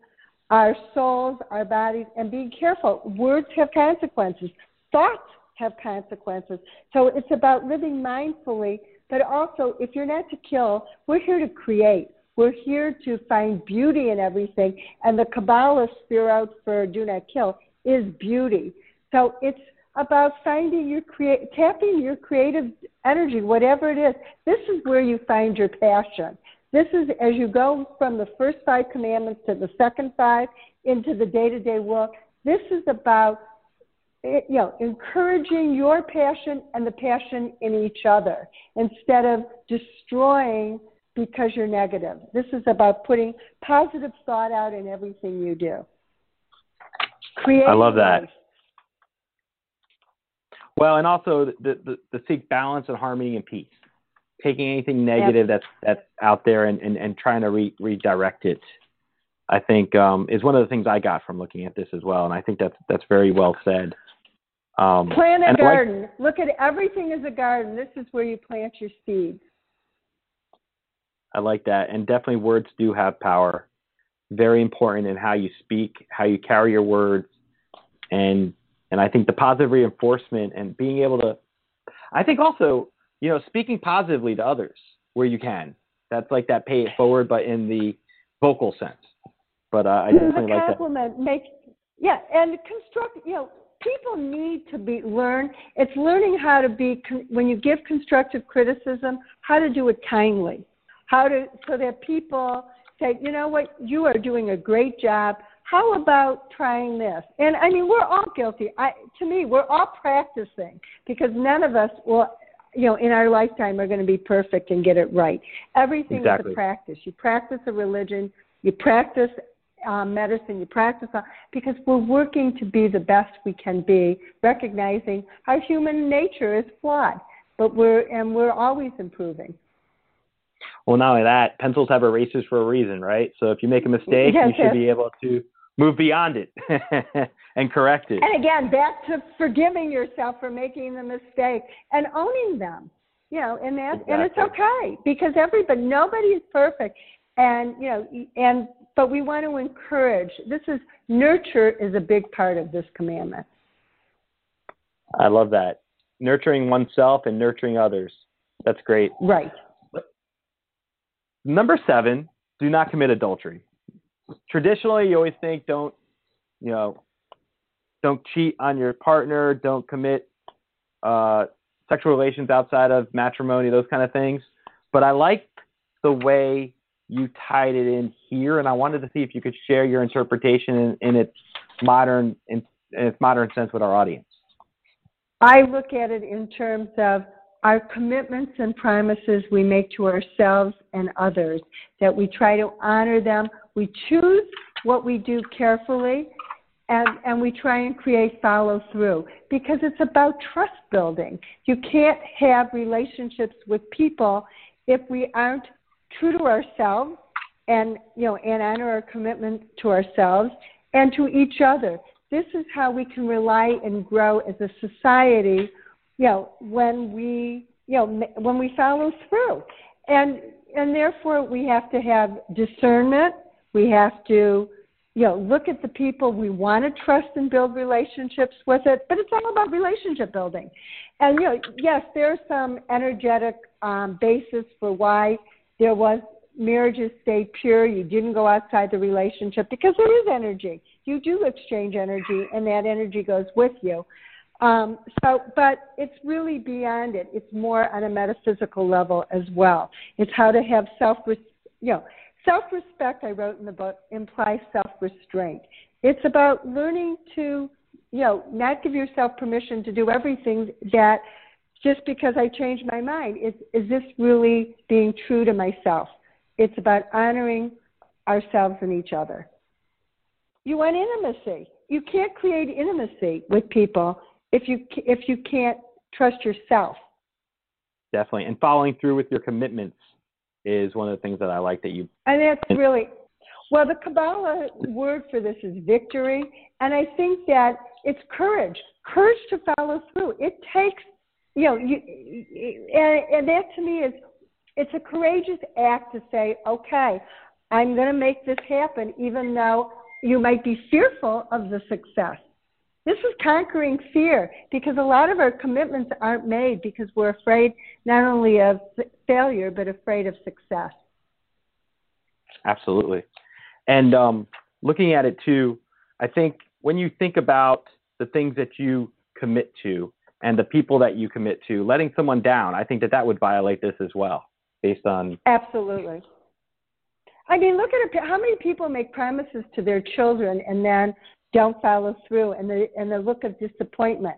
our souls, our bodies, and being careful. Words have consequences. Thoughts have consequences. So it's about living mindfully, but also if you're not to kill, we're here to create. We're here to find beauty in everything. And the Kabbalah sephirot for do not kill is beauty. So it's about finding your create tapping your creative energy, whatever it is. This is where you find your passion. This is as you go from the first five commandments to the second five into the day to day world. This is about eh, you know encouraging your passion and the passion in each other instead of destroying because you're negative. This is about putting positive thought out in everything you do. Create I love that. life. Well, and also the, the, the seek balance and harmony and peace. Taking anything negative that's that's out there and, and, and trying to re- redirect it, I think um, is one of the things I got from looking at this as well. And I think that's that's very well said. Um, Plant a I like- garden. Look at everything as a garden. This is where you plant your seeds. I like that. And definitely words do have power. Very important in how you speak, how you carry your words. And and I think the positive reinforcement and being able to I think also, you know, speaking positively to others where you can. That's like that pay it forward but in the vocal sense. But uh, I definitely like that. compliment. Make yeah, and construct. You know, people need to be learn. It's learning how to be when you give constructive criticism, how to do it kindly, how to so that people say, you know what, you are doing a great job. How about trying this? And I mean, we're all guilty. I to me, we're all practicing because none of us will you know, in our lifetime are going to be perfect and get it right. Everything exactly. is a practice. You practice a religion, you practice um, medicine, you practice uh, because we're working to be the best we can be, recognizing our human nature is flawed, but we're and we're always improving. Well, not only that, pencils have erasers for a reason, right? So if you make a mistake, yes, you should yes. be able to move beyond it and correct it. And again, back to forgiving yourself for making the mistake and owning them. You know, and that and it's okay because everybody nobody is perfect. And you know, and but we want to encourage. This is nurture is a big part of this commandment. I love that. Nurturing oneself and nurturing others. That's great. Right. Number seven, do not commit adultery. Traditionally, you always think don't, you know, don't cheat on your partner, don't commit uh, sexual relations outside of matrimony, those kind of things. But I like the way you tied it in here, and I wanted to see if you could share your interpretation in, in its modern in, in its modern sense with our audience. I look at it in terms of our commitments and promises we make to ourselves and others, that we try to honor them. We choose what we do carefully, and, and we try and create follow through because it's about trust building. You can't have relationships with people if we aren't true to ourselves and you know and honor our commitment to ourselves and to each other. This is how we can rely and grow as a society you know, when we, you know, when we follow through. And, and therefore we have to have discernment. We have to, you know, look at the people we want to trust and build relationships with it, but it's all about relationship building. And, you know, yes, there's some energetic um, basis for why there was marriages stayed pure. You didn't go outside the relationship because there is energy. You do exchange energy, and that energy goes with you. Um, so, but it's really beyond it. It's more on a metaphysical level as well. It's how to have self, you know, self-respect. I wrote in the book implies self-restraint. It's about learning to, you know, not give yourself permission to do everything that just because I changed my mind. Is is this really being true to myself? It's about honoring ourselves and each other. You want intimacy. You can't create intimacy with people if you if you can't trust yourself. Definitely. And following through with your commitments is one of the things that I like that you. And that's really well. The Kabbalah word for this is victory, and I think that it's courage. Courage to follow through. It takes, you know, you, and, and that to me is, it's a courageous act to say, okay, I'm going to make this happen, even though you might be fearful of the success. This is conquering fear because a lot of our commitments aren't made because we're afraid not only of failure but afraid of success. Absolutely. And um, looking at it too, I think when you think about the things that you commit to and the people that you commit to, letting someone down, I think that that would violate this as well, based on. Absolutely. I mean, look at it. How many people make promises to their children and then don't follow through and the and the look of disappointment.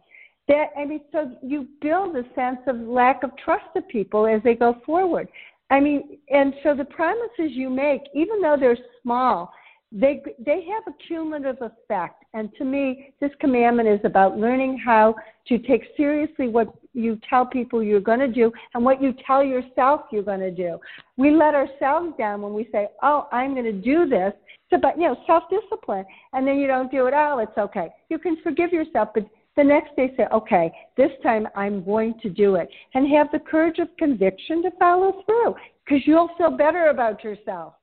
That i mean so you build a sense of lack of trust of people as they go forward. I mean and so the promises you make even though they're small they they have a cumulative effect. And to me this commandment is about learning how to take seriously what you tell people you're going to do and what you tell yourself you're going to do. We let ourselves down when we say oh i'm going to do this. About you know self discipline and then you don't do it oh it's okay. You can forgive yourself but the next day say okay this time i'm going to do it. And have the courage of conviction to follow through because you'll feel better about yourself.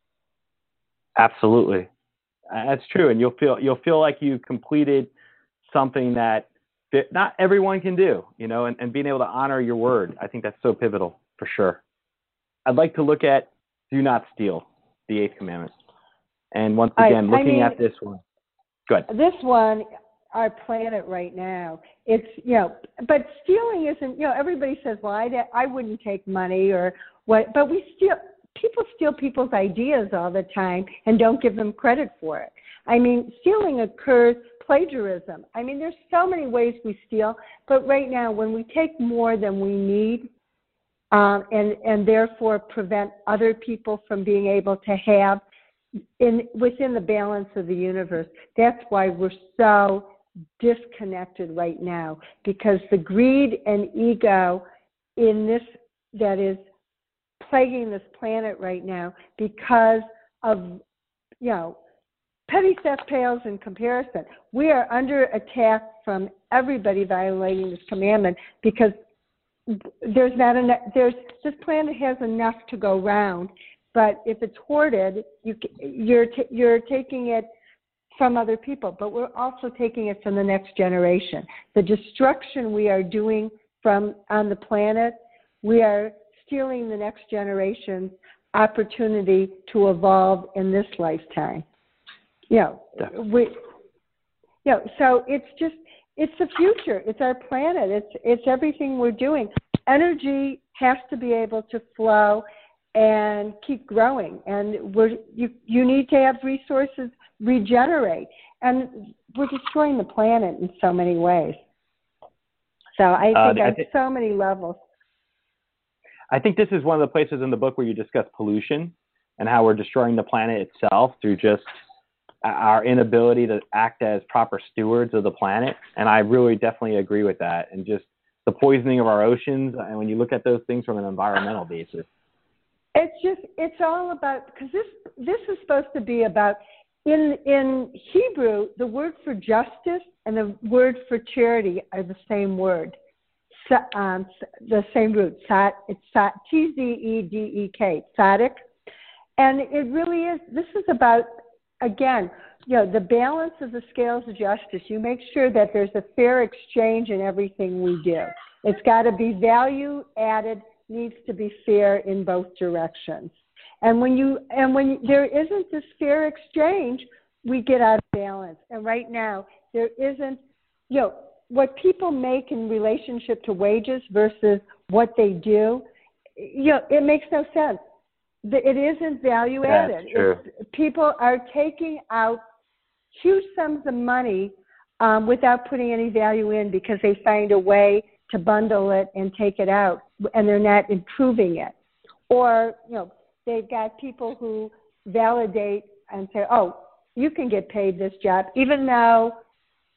Absolutely, Uh, that's true, and you'll feel you'll feel like you've completed something that, that not everyone can do, you know, and, and being able to honor your word. I think that's so pivotal for sure. I'd like to look at do not steal, the eighth commandment, and once I- again I looking mean- at this one. Good. this one our planet right now it's you know but stealing isn't you know everybody says well i i wouldn't take money or what but we steal people steal people's ideas all the time and don't give them credit for it i mean stealing occurs plagiarism i mean there's so many ways we steal but right now when we take more than we need um, and and therefore prevent other people from being able to have in within the balance of the universe. That's why we're so disconnected right now because the greed and ego in this that is plaguing this planet right now because of you know petty theft pales in comparison. We are under attack from everybody violating this commandment because there's not enough. There's this planet has enough to go round, but if it's hoarded, you you're t- you're taking it from other people, but we're also taking it from the next generation. The destruction we are doing from on the planet, we are stealing the next generation's opportunity to evolve in this lifetime. You know, we, you know, so it's just it's the future. It's our planet. It's it's everything we're doing. Energy has to be able to flow and keep growing, and we're you you need to have resources regenerate, and we're destroying the planet in so many ways. So I uh, think uh, on th- so many levels. I think this is one of the places in the book where you discuss pollution and how we're destroying the planet itself through just our inability to act as proper stewards of the planet. And I really definitely agree with that. And just the poisoning of our oceans. And when you look at those things from an environmental basis, it's just it's all about because this this is supposed to be about in in Hebrew the word for justice and the word for charity are the same word. Um, the same root. It's T Z E D E K. Tzedek. And it really is. This is about again, you know, the balance of the scales of justice. You make sure that there's a fair exchange in everything we do. It's got to be value added, needs to be fair in both directions. And when you and when there isn't this fair exchange, we get out of balance. And right now, there isn't, you know, what people make in relationship to wages versus what they do. You know, it makes no sense it isn't value added. people are taking out huge sums of money um, without putting any value in because they find a way to bundle it and take it out, and they're not improving it. Or you know, they've got people who validate and say, "Oh, you can get paid this job," even though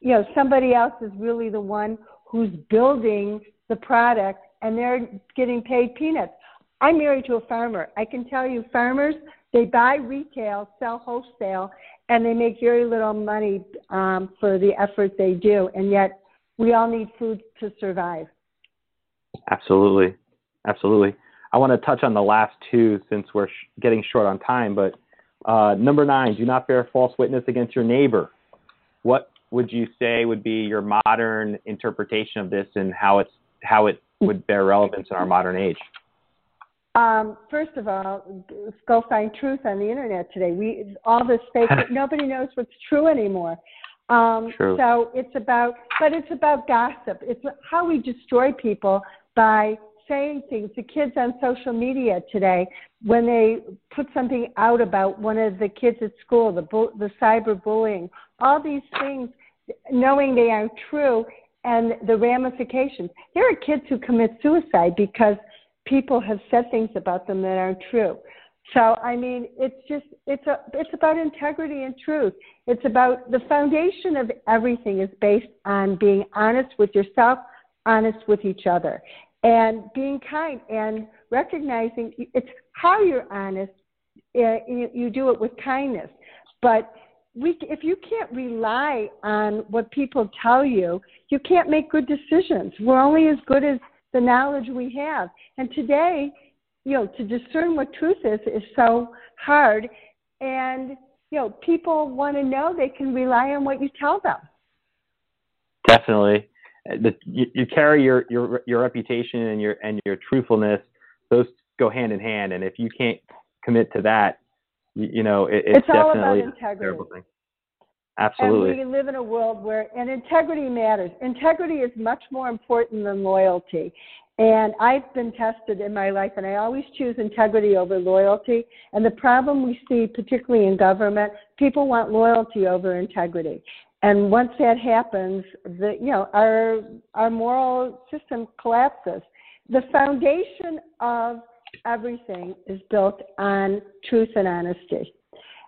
you know somebody else is really the one who's building the product and they're getting paid peanuts. I'm married to a farmer. I can tell you, farmers they buy retail, sell wholesale, and they make very little money um, for the effort they do. And yet, we all need food to survive. Absolutely, absolutely. I want to touch on the last two since we're sh- getting short on time. But uh, number nine, do not bear false witness against your neighbor. What would you say would be your modern interpretation of this, and how it's how it would bear relevance in our modern age? Um, first of all, go find truth on the internet today. We all this fake. nobody knows what's true anymore. Um, true. So it's about, but it's about gossip. It's how we destroy people by saying things. The kids on social media today, when they put something out about one of the kids at school, the bu- the cyberbullying, all these things, knowing they aren't true, and the ramifications. There are kids who commit suicide because people have said things about them that aren't true. So I mean, it's just it's a it's about integrity and truth. It's about the foundation of everything is based on being honest with yourself, honest with each other, and being kind and recognizing it's how you're honest. Eh, you, You do it with kindness, but we if you can't rely on what people tell you, you can't make good decisions. We're only as good as the knowledge we have. And today, you know, to discern what truth is is so hard. And, you know, people want to know they can rely on what you tell them. Definitely. The, you, you carry your, your, your reputation and your, and your truthfulness. Those go hand in hand. And if you can't commit to that, you, know, it, it's, it's definitely a terrible thing. Absolutely. And we live in a world where, and integrity matters. Integrity is much more important than loyalty. And I've been tested in my life, and I always choose integrity over loyalty. And the problem we see, particularly in government, people want loyalty over integrity. And once that happens, the you know our our moral system collapses. the foundation of everything is built on truth and honesty.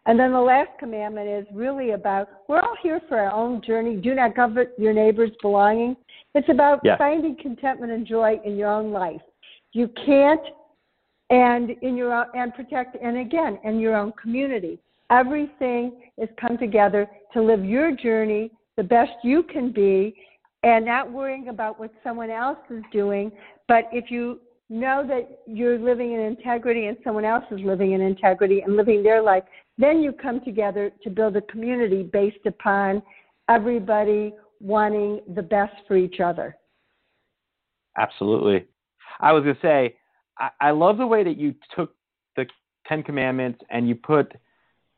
And then the last commandment is really about we're all here for our own journey. Do not covet your neighbor's belonging. It's about yes. finding contentment and joy in your own life. You can't and in your own, and protect and again in your own community. Everything is come together to live your journey the best you can be and not worrying about what someone else is doing. But if you know that you're living in integrity and someone else is living in integrity and living their life, then you come together to build a community based upon everybody wanting the best for each other. Absolutely. I was going to say, I, I love the way that you took the Ten Commandments and you put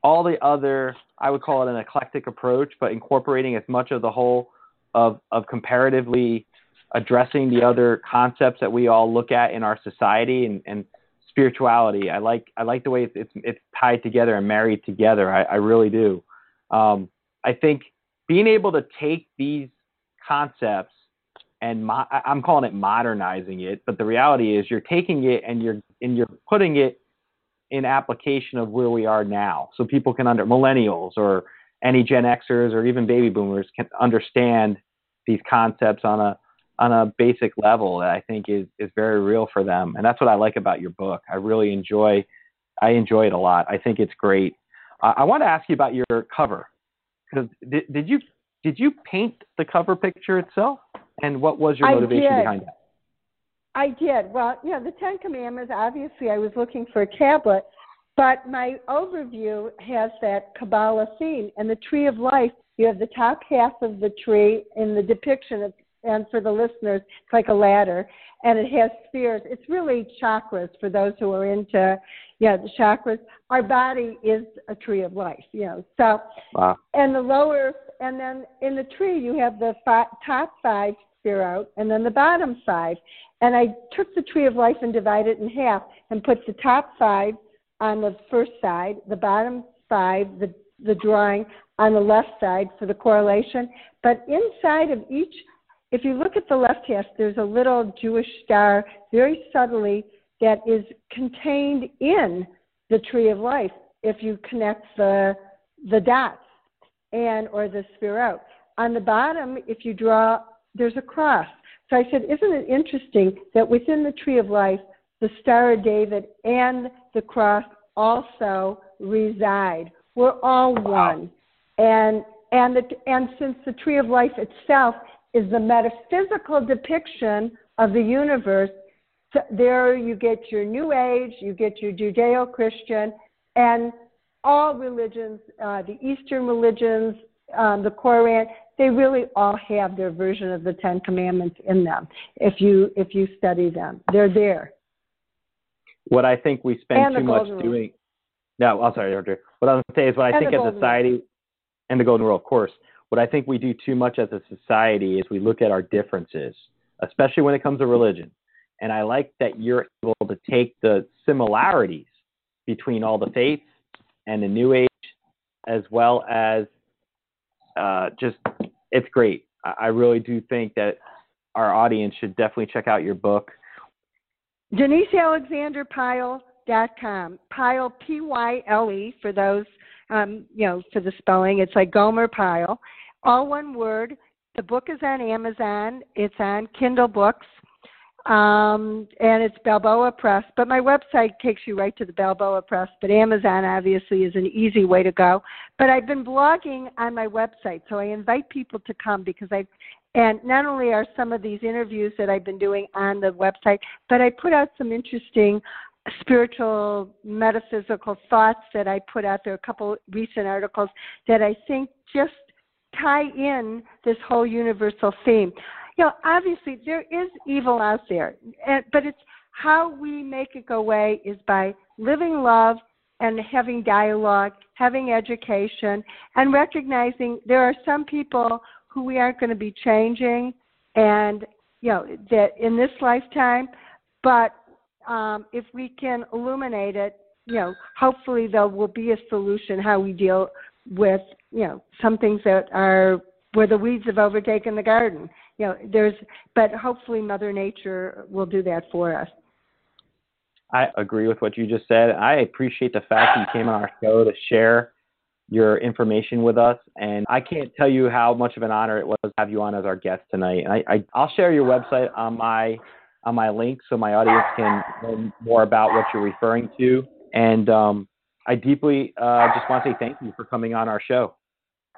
all the other, I would call it an eclectic approach, but incorporating as much of the whole of, of comparatively addressing the other concepts that we all look at in our society and, and spirituality. I like I like the way it's it's, tied together and married together. I, I really do. Um, I think being able to take these concepts and mo- I'm calling it modernizing it, but the reality is you're taking it and you're and you're putting it in application of where we are now, so people can under millennials or any Gen Xers or even baby boomers can understand these concepts on a on a basic level that I think is is very real for them, and that's what I like about your book. I really enjoy I enjoy it a lot. I think it's great. Uh, I want to ask you about your cover because did, did you did you paint the cover picture itself, and what was your motivation behind that? I did. Well, yeah, the Ten Commandments. Obviously, I was looking for a tablet, but my overview has that Kabbalah theme, and the Tree of Life. You have the top half of the tree in the depiction of and for the listeners, it's like a ladder, and it has spheres. It's really chakras for those who are into, yeah, the chakras. Our body is a tree of life, you know. So, wow. and the lower, and then in the tree you have the five, top five sephirot, and then the bottom five. And I took the tree of life and divided it in half, and put the top five on the first side, the bottom five, the the drawing on the left side for the correlation. But inside of each if you look at the left half, there's a little Jewish star very subtly that is contained in the tree of life if you connect the the dots and or the sephirot. On the bottom, if you draw, there's a cross. So I said, isn't it interesting that within the tree of life, the Star of David and the cross also reside. We're all one. And and the, and since the tree of life itself is the metaphysical depiction of the universe. So there you get your New Age, you get your Judeo Christian, and all religions, uh, the Eastern religions, um, the Koran, they really all have their version of the Ten Commandments in them. If you if you study them, they're there. What I think we spend too much doing. No, I'm sorry. What I was going to say is what I and think as a society, rule. and the Golden Rule, of course, what I think we do too much as a society is we look at our differences, especially when it comes to religion. And I like that you're able to take the similarities between all the faiths and the New Age, as well as uh, just, it's great. I really do think that our audience should definitely check out your book. DeniseAlexanderPyle.com. Pyle, P Y L E, for those, um, you know, for the spelling. It's like Gomer Pyle all one word. The book is on Amazon. It's on Kindle Books, um, and it's Balboa Press. But my website takes you right to the Balboa Press. But Amazon obviously is an easy way to go. But I've been blogging on my website, so I invite people to come because I. And not only are some of these interviews that I've been doing on the website, but I put out some interesting spiritual metaphysical thoughts that I put out there, a couple recent articles that I think just tie in this whole universal theme. You know, obviously there is evil out there, but it's how we make it go away is by living love and having dialogue, having education, and recognizing there are some people who we aren't going to be changing, and you know that in this lifetime. But um, if we can illuminate it, you know, hopefully there will be a solution how we deal with you know some things that are where the weeds have overtaken the garden. You know, there's, but hopefully Mother Nature will do that for us. I agree with what you just said. I appreciate the fact that you came on our show to share your information with us. And I can't tell you how much of an honor it was to have you on as our guest tonight. I, I, I'll share your website on my on my link so my audience can learn more about what you're referring to. And um, I deeply uh, just want to say thank you for coming on our show.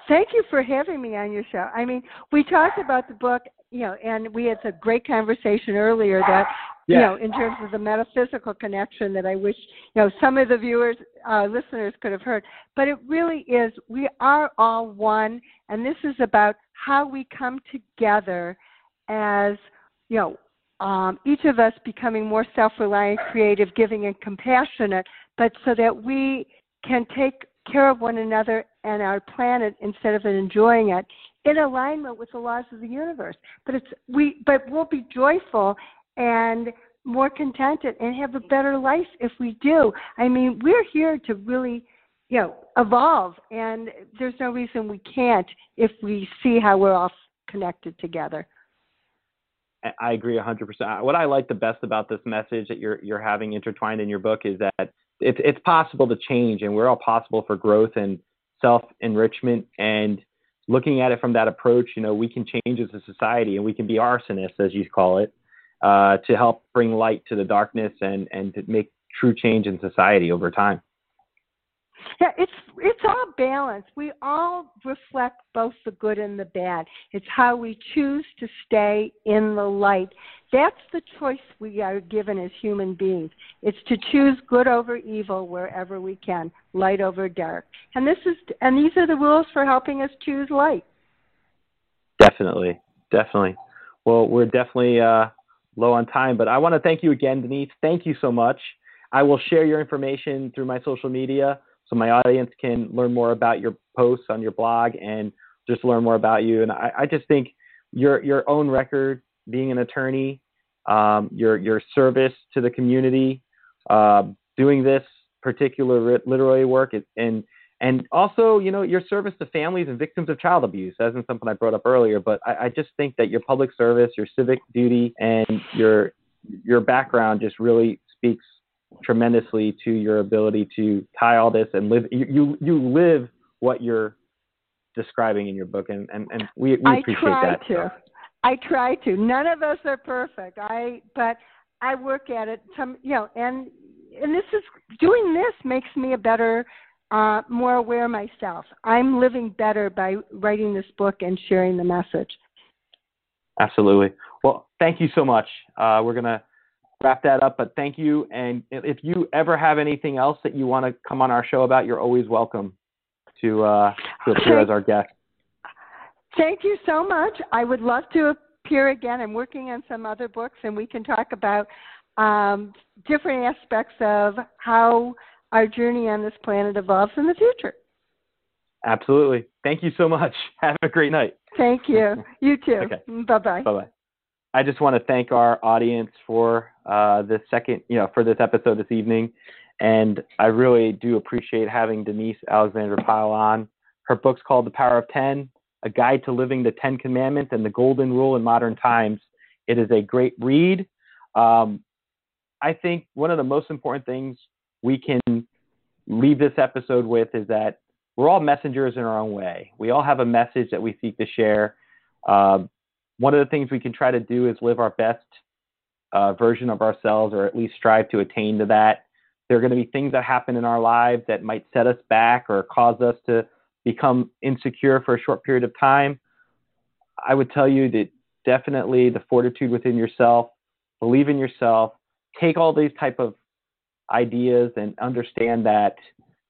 Thank you for having me on your show. I mean, we talked about the book, you know, and we had a great conversation earlier that, you know, in terms of the metaphysical connection that I wish, you know, some of the viewers, uh, listeners could have heard. But it really is, we are all one, and this is about how we come together as, you know, um, each of us becoming more self reliant, creative, giving, and compassionate, but so that we can take care of one another and our planet instead of enjoying it in alignment with the laws of the universe. But it's we but we'll be joyful and more contented and have a better life if we do. I mean, we're here to really, you know, evolve and there's no reason we can't if we see how we're all connected together. I agree 100%. What I like the best about this message that you're you're having intertwined in your book is that it's it's possible to change, and we're all possible for growth and self enrichment. And looking at it from that approach, you know, we can change as a society, and we can be arsonists, as you call it, uh, to help bring light to the darkness and and to make true change in society over time. Yeah, it's it's all balance. We all reflect both the good and the bad. It's how we choose to stay in the light. That's the choice we are given as human beings. It's to choose good over evil wherever we can, light over dark. And this is and these are the rules for helping us choose light. Definitely. Definitely. Well, we're definitely uh, low on time, but I want to thank you again, Denise. Thank you so much. I will share your information through my social media so my audience can learn more about your posts on your blog and just learn more about you. And I, I just think your your own record, being an attorney, um, your your service to the community, uh, doing this particular literary work, and and also you know your service to families and victims of child abuse. That isn't something I brought up earlier, but I, I just think that your public service, your civic duty, and your your background just really speaks tremendously to your ability to tie all this and live. You you, you live what you're describing in your book, and and, and we, we appreciate I try that. To. I try to. None of us are perfect. I but I work at it. Some you know, and and this is doing this makes me a better, uh, more aware myself. I'm living better by writing this book and sharing the message. Absolutely. Well, thank you so much. Uh, we're gonna wrap that up. But thank you. And if you ever have anything else that you want to come on our show about, you're always welcome to uh, to appear as our guest. Thank you so much. I would love to appear again. I'm working on some other books, and we can talk about um, different aspects of how our journey on this planet evolves in the future. Absolutely. Thank you so much. Have a great night. Thank you. You too. okay. Bye bye. Bye bye. I just want to thank our audience for uh, this second, you know, for this episode this evening. And I really do appreciate having Denise Alexander Pyle on. Her book's called The Power of Ten A Guide to Living the Ten Commandments and the Golden Rule in Modern Times. It is a great read. Um, I think one of the most important things we can leave this episode with is that we're all messengers in our own way. We all have a message that we seek to share. Um, one of the things we can try to do is live our best uh, version of ourselves, or at least strive to attain to that. There are going to be things that happen in our lives that might set us back or cause us to become insecure for a short period of time. I would tell you that definitely the fortitude within yourself, believe in yourself, take all these type of ideas and understand that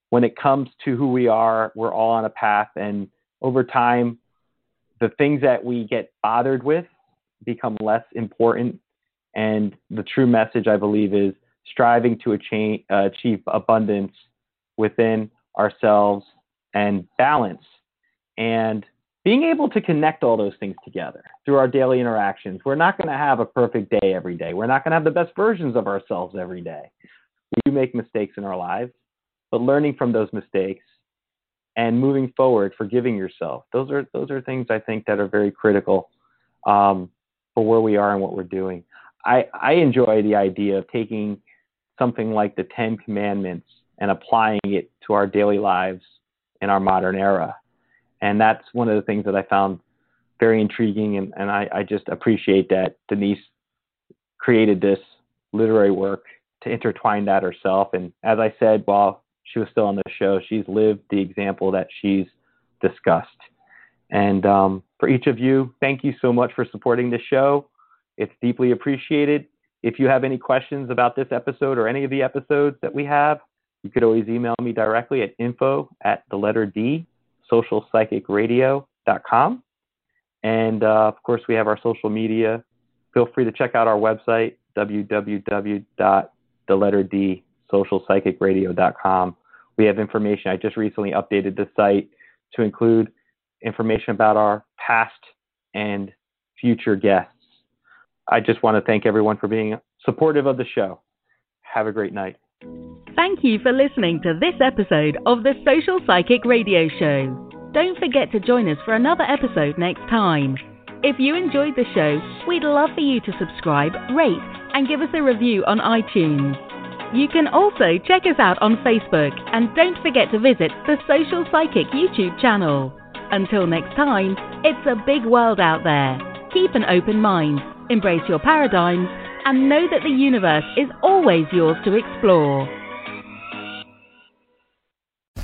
when it comes to who we are, we're all on a path and over time the things that we get bothered with become less important. And the true message, I believe, is striving to achieve, uh, achieve abundance within ourselves and balance. And being able to connect all those things together through our daily interactions. We're not going to have a perfect day every day. We're not going to have the best versions of ourselves every day. We do make mistakes in our lives, but learning from those mistakes and moving forward, forgiving yourself. Those are those are things I think that are very critical um, for where we are and what we're doing. I, I enjoy the idea of taking something like the Ten Commandments and applying it to our daily lives in our modern era. And that's one of the things that I found very intriguing, and, and I, I just appreciate that Denise created this literary work to intertwine that herself. And as I said while she was still on the show, she's lived the example that she's discussed. And um, for each of you, thank you so much for supporting the show. It's deeply appreciated. If you have any questions about this episode or any of the episodes that we have, you could always email me directly at info at the letter D, socialpsychicradio.com. And uh, of course, we have our social media. Feel free to check out our website, www.theletterdsocialpsychicradio.com. We have information. I just recently updated the site to include information about our past and future guests. I just want to thank everyone for being supportive of the show. Have a great night. Thank you for listening to this episode of the Social Psychic Radio Show. Don't forget to join us for another episode next time. If you enjoyed the show, we'd love for you to subscribe, rate, and give us a review on iTunes. You can also check us out on Facebook and don't forget to visit the Social Psychic YouTube channel. Until next time, it's a big world out there. Keep an open mind, embrace your paradigms, and know that the universe is always yours to explore.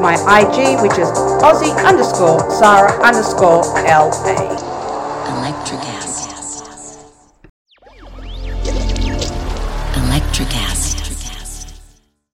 my IG, which is Aussie underscore Sarah underscore LA. Electric